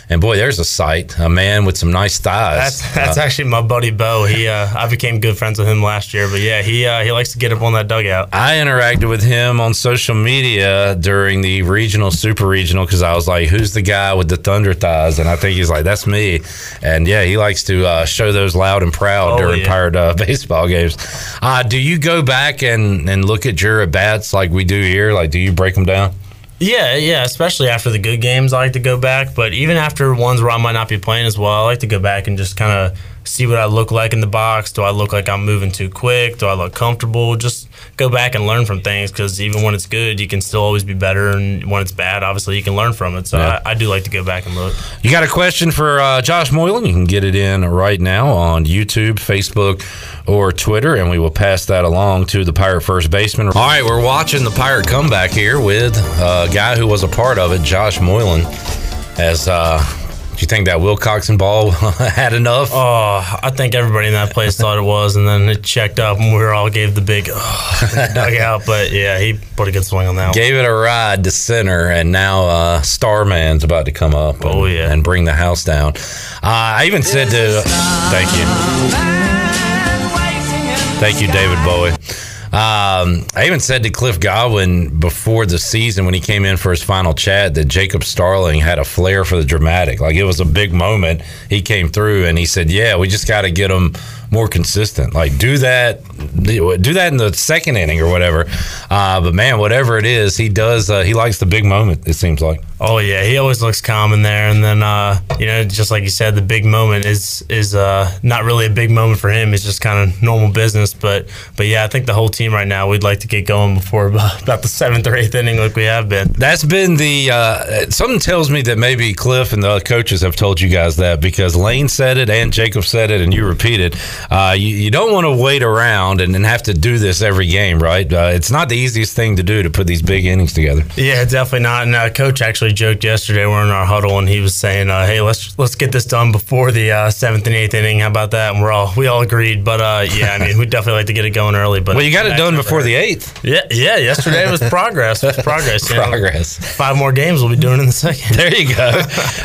Uh, and boy, there's a sight. A man with some nice thighs. That's that's Uh, actually my buddy Bo. He uh, I became good friends with him last year. But yeah, he uh, he likes to get up on that dugout. I interacted with him on social media during the regional, super regional, because I was like, "Who's the guy with the thunder thighs?" And I think he's like, "That's me." And yeah, he likes to uh, show those loud and proud Oh, during yeah. pirate uh, baseball games. Uh, do you go back and and look at your at bats like we do here? Like, do you break them down? Yeah, yeah, especially after the good games, I like to go back. But even after ones where I might not be playing as well, I like to go back and just kind of see what I look like in the box. Do I look like I'm moving too quick? Do I look comfortable? Just go back and learn from things because even when it's good, you can still always be better. And when it's bad, obviously, you can learn from it. So Yeah. I, I do like to go back and look. You got a question for uh, Josh Moylan? You can get it in right now on YouTube, Facebook, or Twitter, and we will pass that along to the Pirate first baseman. All right, we're watching the Pirate comeback here with a guy who was a part of it, Josh Moylan. As uh, do you think that Wilcoxon ball had enough? Oh, I think everybody in that place thought it was, and then it checked up, and we were all gave the big oh, dugout. But yeah, he put a good swing on that. one. Gave it a ride to center, and now uh, Starman's about to come up and, Oh, yeah. and bring the house down. Uh, I even said to thank you, thank you, David Bowie. Um, I even said to Cliff Godwin before the season when he came in for his final chat that Jacob Starling had a flair for the dramatic. Like it was a big moment. He came through and he said, "Yeah, we just got to get him more consistent. Like do that, do that in the second inning or whatever." Uh, but man, whatever it is, he does. Uh, he likes the big moment. It seems like. Oh yeah, he always looks calm in there, and then uh, you know, just like you said, the big moment is is uh, not really a big moment for him. It's just kind of normal business. But but yeah, I think the whole team right now we'd like to get going before about, the seventh or eighth inning, like we have been. That's been the uh, something tells me that maybe Cliff and the coaches have told you guys that because Lane said it and Jacob said it and you repeat it. Uh, you, you don't want to wait around and, and have to do this every game, right? Uh, it's not the easiest thing to do to put these big innings together. Yeah, definitely not. And uh, coach actually joked yesterday. We're in our huddle, and he was saying, uh, "Hey, let's let's get this done before the uh, seventh and eighth inning. How about that?" And we're all we all agreed. But uh, yeah, I mean, we'd definitely like to get it going early. But Well, you got it done before the eighth. Yeah, yeah. Yesterday was progress. It was progress. you know. Progress. Five more games we'll be doing in the second. There you go.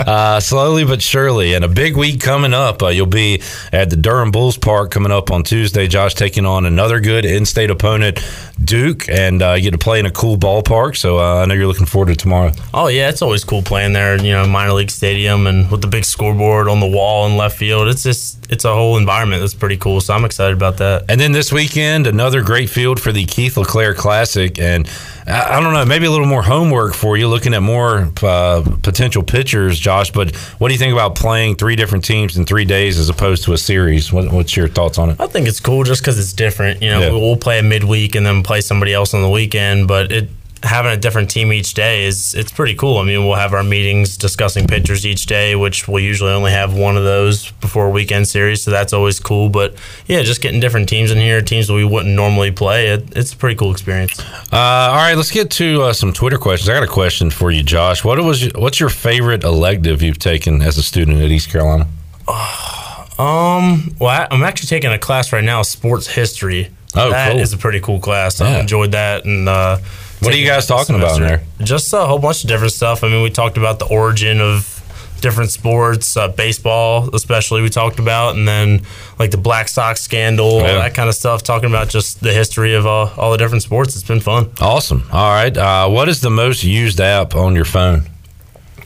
Uh, slowly but surely. And a big week coming up. Uh, you'll be at the Durham Bulls Park coming up on Tuesday. Josh taking on another good in state opponent, Duke, and uh, you get to play in a cool ballpark. So uh, I know you're looking forward to tomorrow. Oh yeah, it's always cool playing there. You know, minor league stadium and with the big scoreboard on the wall in left field. It's just it's a whole environment that's pretty cool. So I'm excited about that. And then this weekend, another great field for the Keith LeClair Classic. And I, I don't know, maybe a little more homework for you, looking at more uh, potential pitchers, Josh. But what do you think about playing three different teams in three days as opposed to a series? What, what's your thoughts on it? I think it's cool just because it's different. You know, Yeah. we'll play a midweek and then play somebody else on the weekend, but it having a different team each day is it's pretty cool. I mean, we'll have our meetings discussing pitchers each day, which we'll usually only have one of those before a weekend series, so that's always cool. But yeah, just getting different teams in here, teams that we wouldn't normally play, it, it's a pretty cool experience. Uh, all right, let's get to uh, some Twitter questions. I got a question for you, Josh. What was your, what's your favorite elective you've taken as a student at East Carolina? Um, well, I, I'm actually taking a class right now, sports history. Oh, That cool. is a pretty cool class. Yeah. I enjoyed that. And uh, What are you guys talking about in semester. Just a whole bunch of different stuff. I mean, we talked about the origin of different sports, uh, baseball especially. We talked about, and then like the Black Sox scandal, Yeah. that kind of stuff. Talking about just the history of uh, all the different sports. It's been fun. Awesome. All right. Uh, what is the most used app on your phone?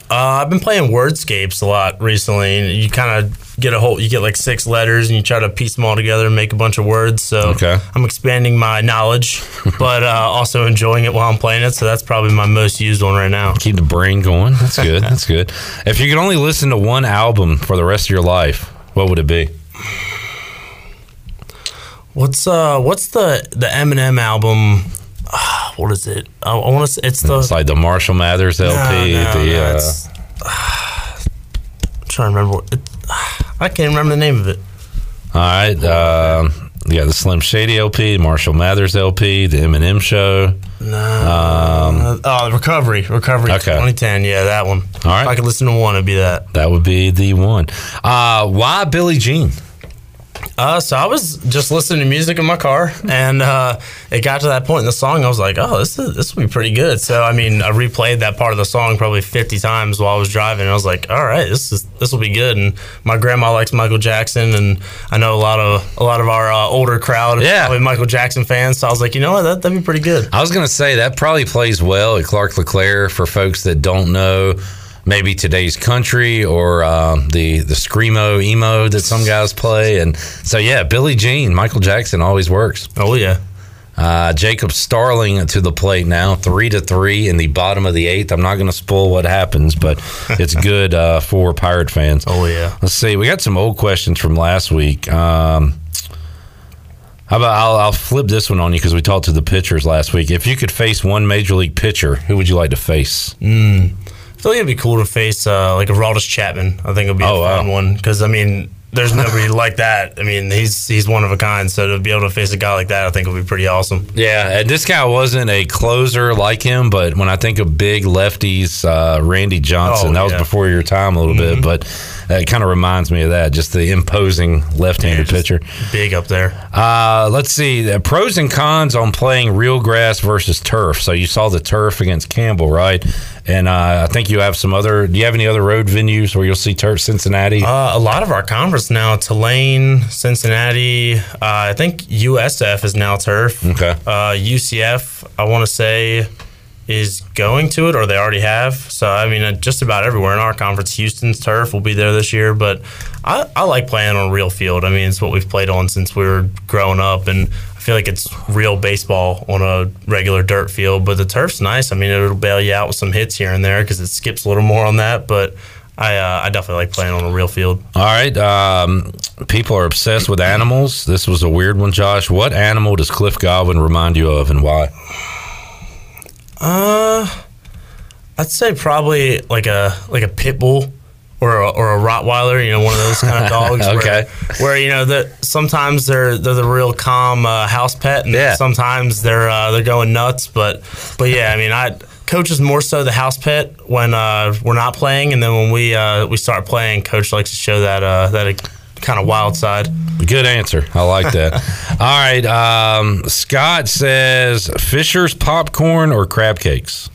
Uh, I've been playing Wordscapes a lot recently. and You kind of get a whole, you get like six letters and you try to piece them all together and make a bunch of words. So Okay. I'm expanding my knowledge, but uh, also enjoying it while I'm playing it. So that's probably my most used one right now. Keep the brain going. That's good. That's good. If you could only listen to one album for the rest of your life, what would it be? What's uh, what's the the Eminem album? Ah, what is it? I, I want to. say It's the. It's like the Marshall Mathers LP. No, no, the, no, uh, it's- I'm trying to remember. What it, I can't remember the name of it. all right. Yeah, the Slim Shady LP, Marshall Mathers LP, the Eminem Show. No. Um, oh, recovery, recovery. Okay. 2010. Yeah, that one. All right. If I could listen to one, it'd be that. That would be the one. Uh, why Billie Jean? Uh, so I was just listening to music in my car, and uh, it got to that point in the song. I was like, "Oh, this is, this will be pretty good." So I mean, I replayed that part of the song probably fifty times while I was driving. And I was like, "All right, this is this will be good." And my grandma likes Michael Jackson, and I know a lot of a lot of our uh, older crowd, Yeah. probably Michael Jackson fans. So I was like, you know what, that that'd be pretty good. I was going to say that probably plays well at Clark LeClair for folks that don't know maybe today's country or um, the the screamo emo that some guys play. And so yeah, Billie Jean, Michael Jackson always works. Oh yeah. Uh, Jacob Starling to the plate now, three to three in the bottom of the eighth. I'm not going to spoil what happens, but it's good uh, for Pirate fans. Oh yeah. Let's see. We got some old questions from last week. Um, how about I'll, I'll flip this one on you because we talked to the pitchers last week. If you could face one major league pitcher, who would you like to face? Mm. I think it'd be cool to face uh, like a Aroldis Chapman. I think it'd be Oh, a fun wow. one because I mean, there's nobody like that. I mean, he's he's one of a kind. So to be able to face a guy like that, I think would be pretty awesome. Yeah, and this guy wasn't a closer like him, but when I think of big lefties, uh, Randy Johnson, Oh, that was yeah. before your time a little bit, but it kind of reminds me of that, just the imposing left-handed Yeah, pitcher. Big up there. Uh, let's see the pros and cons on playing real grass versus turf. So you saw the turf against Campbell, right? And uh, I think you have some other. Do you have any other road venues where you'll see turf? Cincinnati. Uh, a lot of our conference now, Tulane, Cincinnati. Uh, I think USF is now turf. Okay. Uh, UCF, I want to say, is going to it, or they already have. So I mean, uh, just about everywhere in our conference, Houston's turf will be there this year. But I, I like playing on a real field. I mean, it's what we've played on since we were growing up, and I feel like it's real baseball on a regular dirt field. But the turf's nice. I mean, it'll bail you out with some hits here and there because it skips a little more on that. But I, uh, I definitely like playing on a real field. All right. Um, people are obsessed with animals. This was a weird one, Josh. What animal does Cliff Godwin remind you of, and why? Uh, I'd say probably like a like a pit bull or a, or a Rottweiler. You know, one of those kind of dogs. Okay. Where, where you know that sometimes they're they're the real calm uh, house pet, and Yeah. sometimes they're uh, they're going nuts. But but yeah, I mean, I coach is more so the house pet when uh, we're not playing, and then when we uh, we start playing, coach likes to show that uh, that kind of wild side. Good answer. I like that. All right. Um, Scott says Fisher's popcorn or crab cakes.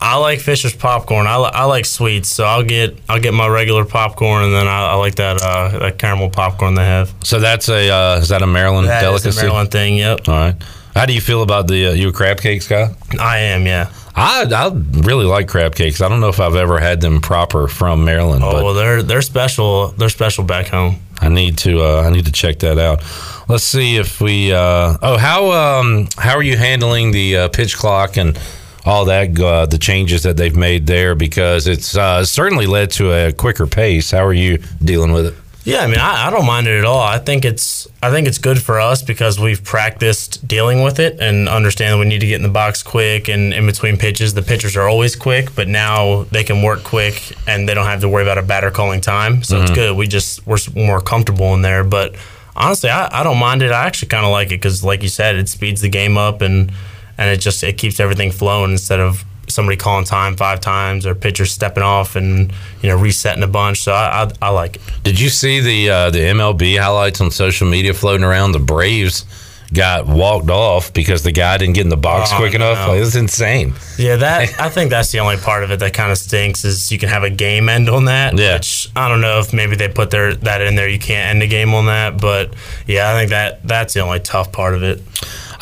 I like Fisher's popcorn. I, li- I like sweets, so I'll get I'll get my regular popcorn, and then I, I like that uh, that caramel popcorn they have. So that's a uh, is that a Maryland That delicacy? Maryland thing. Yep, All right. How do you feel about the uh, you a crab cakes Scott? I am. Yeah. I I really like crab cakes. I don't know if I've ever had them proper from Maryland, Oh but well, they're they're special. They're special back home. I need to uh, I need to check that out. Let's see if we. Uh, oh, how um, how are you handling the uh, pitch clock and all that? Uh, the changes that they've made there because it's uh, certainly led to a quicker pace. How are you dealing with it? Yeah, I mean, I, I don't mind it at all. I think it's I think it's good for us because we've practiced dealing with it and understand that we need to get in the box quick and in between pitches. The pitchers are always quick, but now they can work quick and they don't have to worry about a batter calling time. So it's mm-hmm. good. We just we're more comfortable in there. But honestly, I, I don't mind it. I actually kind of like it because, like you said, it speeds the game up and and it just it keeps everything flowing instead of somebody calling time five times or pitchers stepping off and you know resetting a bunch. So I I, I like it. Did you see the uh, the MLB highlights on social media floating around? The Braves got walked off because the guy didn't get in the box Oh, quick enough. no. Like, it's insane. Yeah, that I think that's the only part of it that kind of stinks is you can have a game end on that. Yeah. Which I don't know if maybe they put their that in there. You can't end a game on that, but yeah, I think that that's the only tough part of it.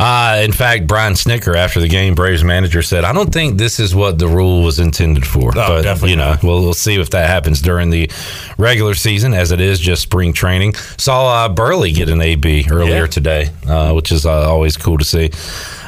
Uh, in fact, Brian Snitker, after the game, Braves manager said, "I don't think this is what the rule was intended for." but Oh, definitely you know, we'll, we'll see if that happens during the regular season, as it is just spring training. Saw uh, Burley get an AB earlier Yeah. today, uh, which is uh, always cool to see.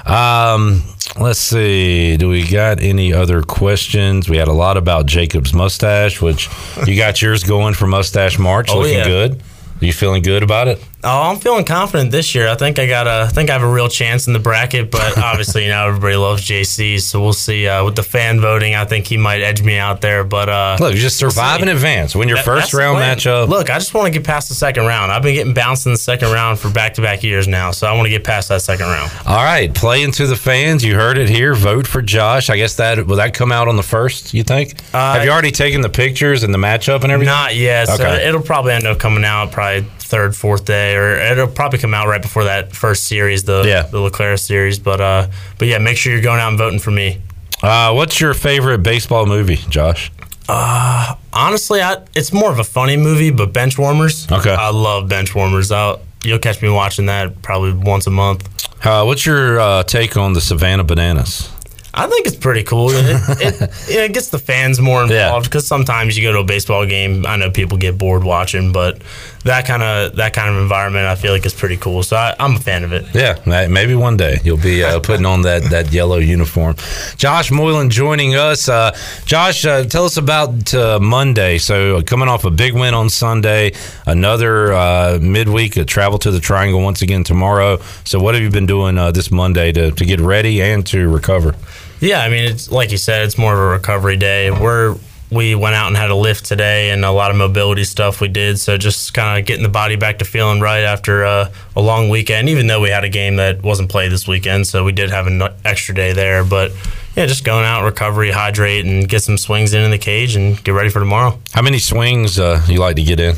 Um, let's see. Do we got any other questions? We had a lot about Jacob's mustache, which you got yours going for Mustache March, Oh, looking yeah. good. Are you feeling good about it? Oh, I'm feeling confident this year. I think I got a, I think I have a real chance in the bracket, but obviously, you know, everybody loves JC, so we'll see. Uh, with the fan voting, I think he might edge me out there. But uh, Look, just survive in advance. Win your That- first round matchup. Look, I just want to get past the second round. I've been getting bounced in the second round for back to back years now, so I want to get past that second round. All right, playing to the fans. You heard it here. Vote for Josh. I guess that will that come out on the first. You think? Uh, Have you already taken the pictures and the matchup and everything? Not yet. So Okay. it'll probably end up coming out probably third, fourth day, or it'll probably come out right before that first series, the Yeah. the LeClair series. But uh, but yeah, make sure you're going out and voting for me. Uh, what's your favorite baseball movie, Josh? Uh, Honestly, I, it's more of a funny movie, but Benchwarmers. Okay. I love bench warmers. I'll, you'll catch me watching that probably once a month. Uh, what's your uh, take on the Savannah Bananas? I think it's pretty cool. It, it, it gets the fans more involved because sometimes you go to a baseball game. I know people get bored watching, but that kind of that kind of environment, I feel like is pretty cool. So I, I'm a fan of it. Yeah, maybe one day you'll be uh, putting on that, that yellow uniform. Josh Moylan joining us. Uh, Josh, uh, tell us about uh, Monday. So, coming off a big win on Sunday, another uh, midweek uh, travel to the Triangle once again tomorrow. So, what have you been doing uh, this Monday to, to get ready and to recover? Yeah, I mean, it's like you said, it's more of a recovery day. We're we went out and had a lift today and a lot of mobility stuff we did. So just kind of getting the body back to feeling right after uh, a long weekend. Even though we had a game that wasn't played this weekend, so we did have an extra day there. But yeah, just going out, recovery, hydrate, and get some swings in in the cage and get ready for tomorrow. How many swings uh, you like to get in?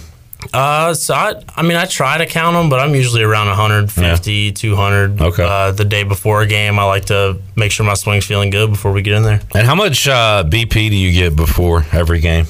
Uh, so I, I mean, I try to count them, but I'm usually around 150, 200. Okay. Uh, the day before a game, I like to make sure my swing's feeling good before we get in there. And how much uh, BP do you get before every game?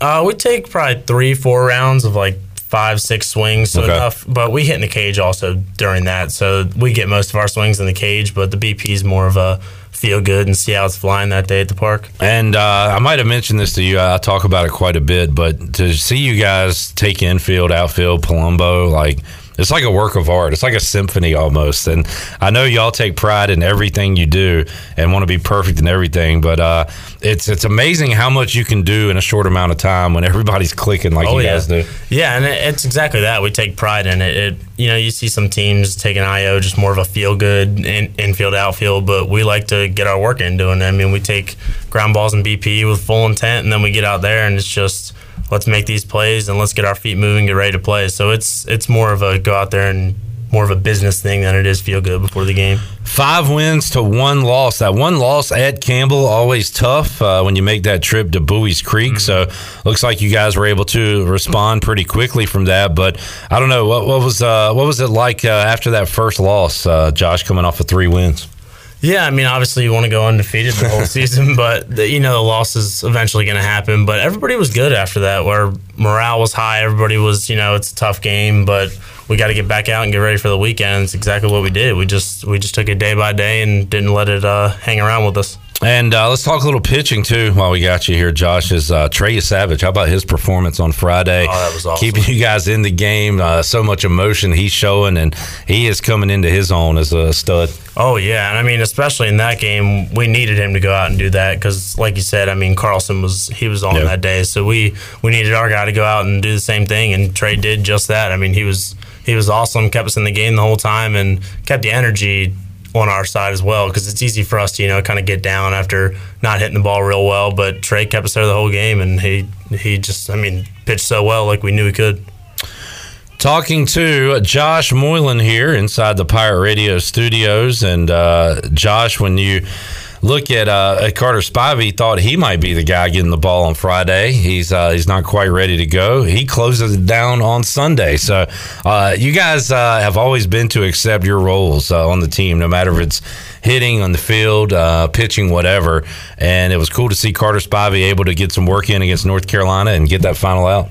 Uh, we take probably three, four rounds of like five, six swings, so Okay. enough. But we hit in the cage also during that, so we get most of our swings in the cage. But the BP is more of a feel good and see how it's flying that day at the park. And uh, I might have mentioned this to you. I talk about it quite a bit, but to see you guys take infield, outfield, Palumbo, like it's like a work of art. It's like a symphony almost. And I know y'all take pride in everything you do and want to be perfect in everything, but uh, it's it's amazing how much you can do in a short amount of time when everybody's clicking like you yeah. guys do. Yeah, and it, it's exactly that. We take pride in it. it. You know, you see some teams taking IO just more of a feel good in, infield, outfield, but we like to get our work in doing it. I mean, we take ground balls and BP with full intent, and then we get out there and it's just let's make these plays and let's get our feet moving, get ready to play. So it's it's more of a go out there and more of a business thing than it is feel good before the game. Five wins to one loss. That one loss at Campbell always tough uh, when you make that trip to Buies Creek. So looks like you guys were able to respond pretty quickly from that. But I don't know what, what was uh, what was it like uh, after that first loss, uh, Josh, coming off of three wins. Yeah, I mean, obviously you want to go undefeated the whole season, but the, you know the loss is eventually going to happen. But everybody was good after that, where morale was high. Everybody was, you know, it's a tough game, but we got to get back out and get ready for the weekend. It's exactly what we did. We just we just took it day by day and didn't let it uh, hang around with us. And uh, let's talk a little pitching too while we got you here, Josh. Is uh, Trey Savage? How about his performance on Friday? Oh, that was awesome. Keeping you guys in the game. Uh, so much emotion he's showing, and he is coming into his own as a stud. Oh yeah, and I mean, especially in that game, we needed him to go out and do that because, like you said, I mean, Carlson was he was on Yeah. that day, so we we needed our guy to go out and do the same thing, and Trey did just that. I mean, he was he was awesome, kept us in the game the whole time, and kept the energy on our side as well because it's easy for us to you know kind of get down after not hitting the ball real well, but Trey kept us there the whole game, and he he just I mean pitched so well like we knew he could. Talking to Josh Moylan here inside the Pirate Radio studios. And uh, Josh, when you look at, uh, Carter Spivey, thought he might be the guy getting the ball on Friday. He's uh, he's not quite ready to go. He closes it down on Sunday. So uh, you guys uh, have always been to accept your roles uh, on the team, no matter if it's hitting on the field, uh, pitching, whatever. And it was cool to see Carter Spivey able to get some work in against North Carolina and get that final out.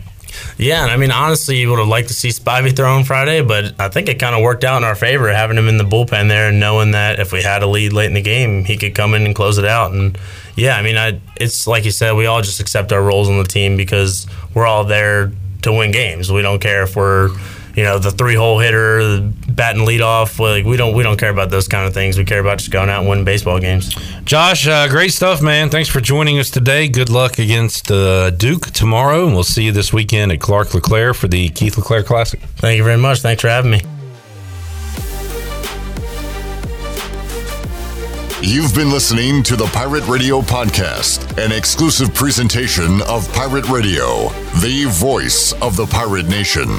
Yeah, and I mean, honestly, you would have liked to see Spivey throw on Friday, but I think it kind of worked out in our favor having him in the bullpen there and knowing that if we had a lead late in the game, he could come in and close it out. And yeah, I mean, I, it's like you said, we all just accept our roles on the team because we're all there to win games. We don't care if we're you know the three hole hitter, the batting lead off. Like we don't we don't care about those kind of things. We care about just going out and winning baseball games. Josh, uh, great stuff, man. Thanks for joining us today. Good luck against uh, Duke tomorrow, and we'll see you this weekend at Clark LeClair for the Keith LeClair Classic. Thank you very much. Thanks for having me. You've been listening to the Pirate Radio Podcast, an exclusive presentation of Pirate Radio, the voice of the pirate nation.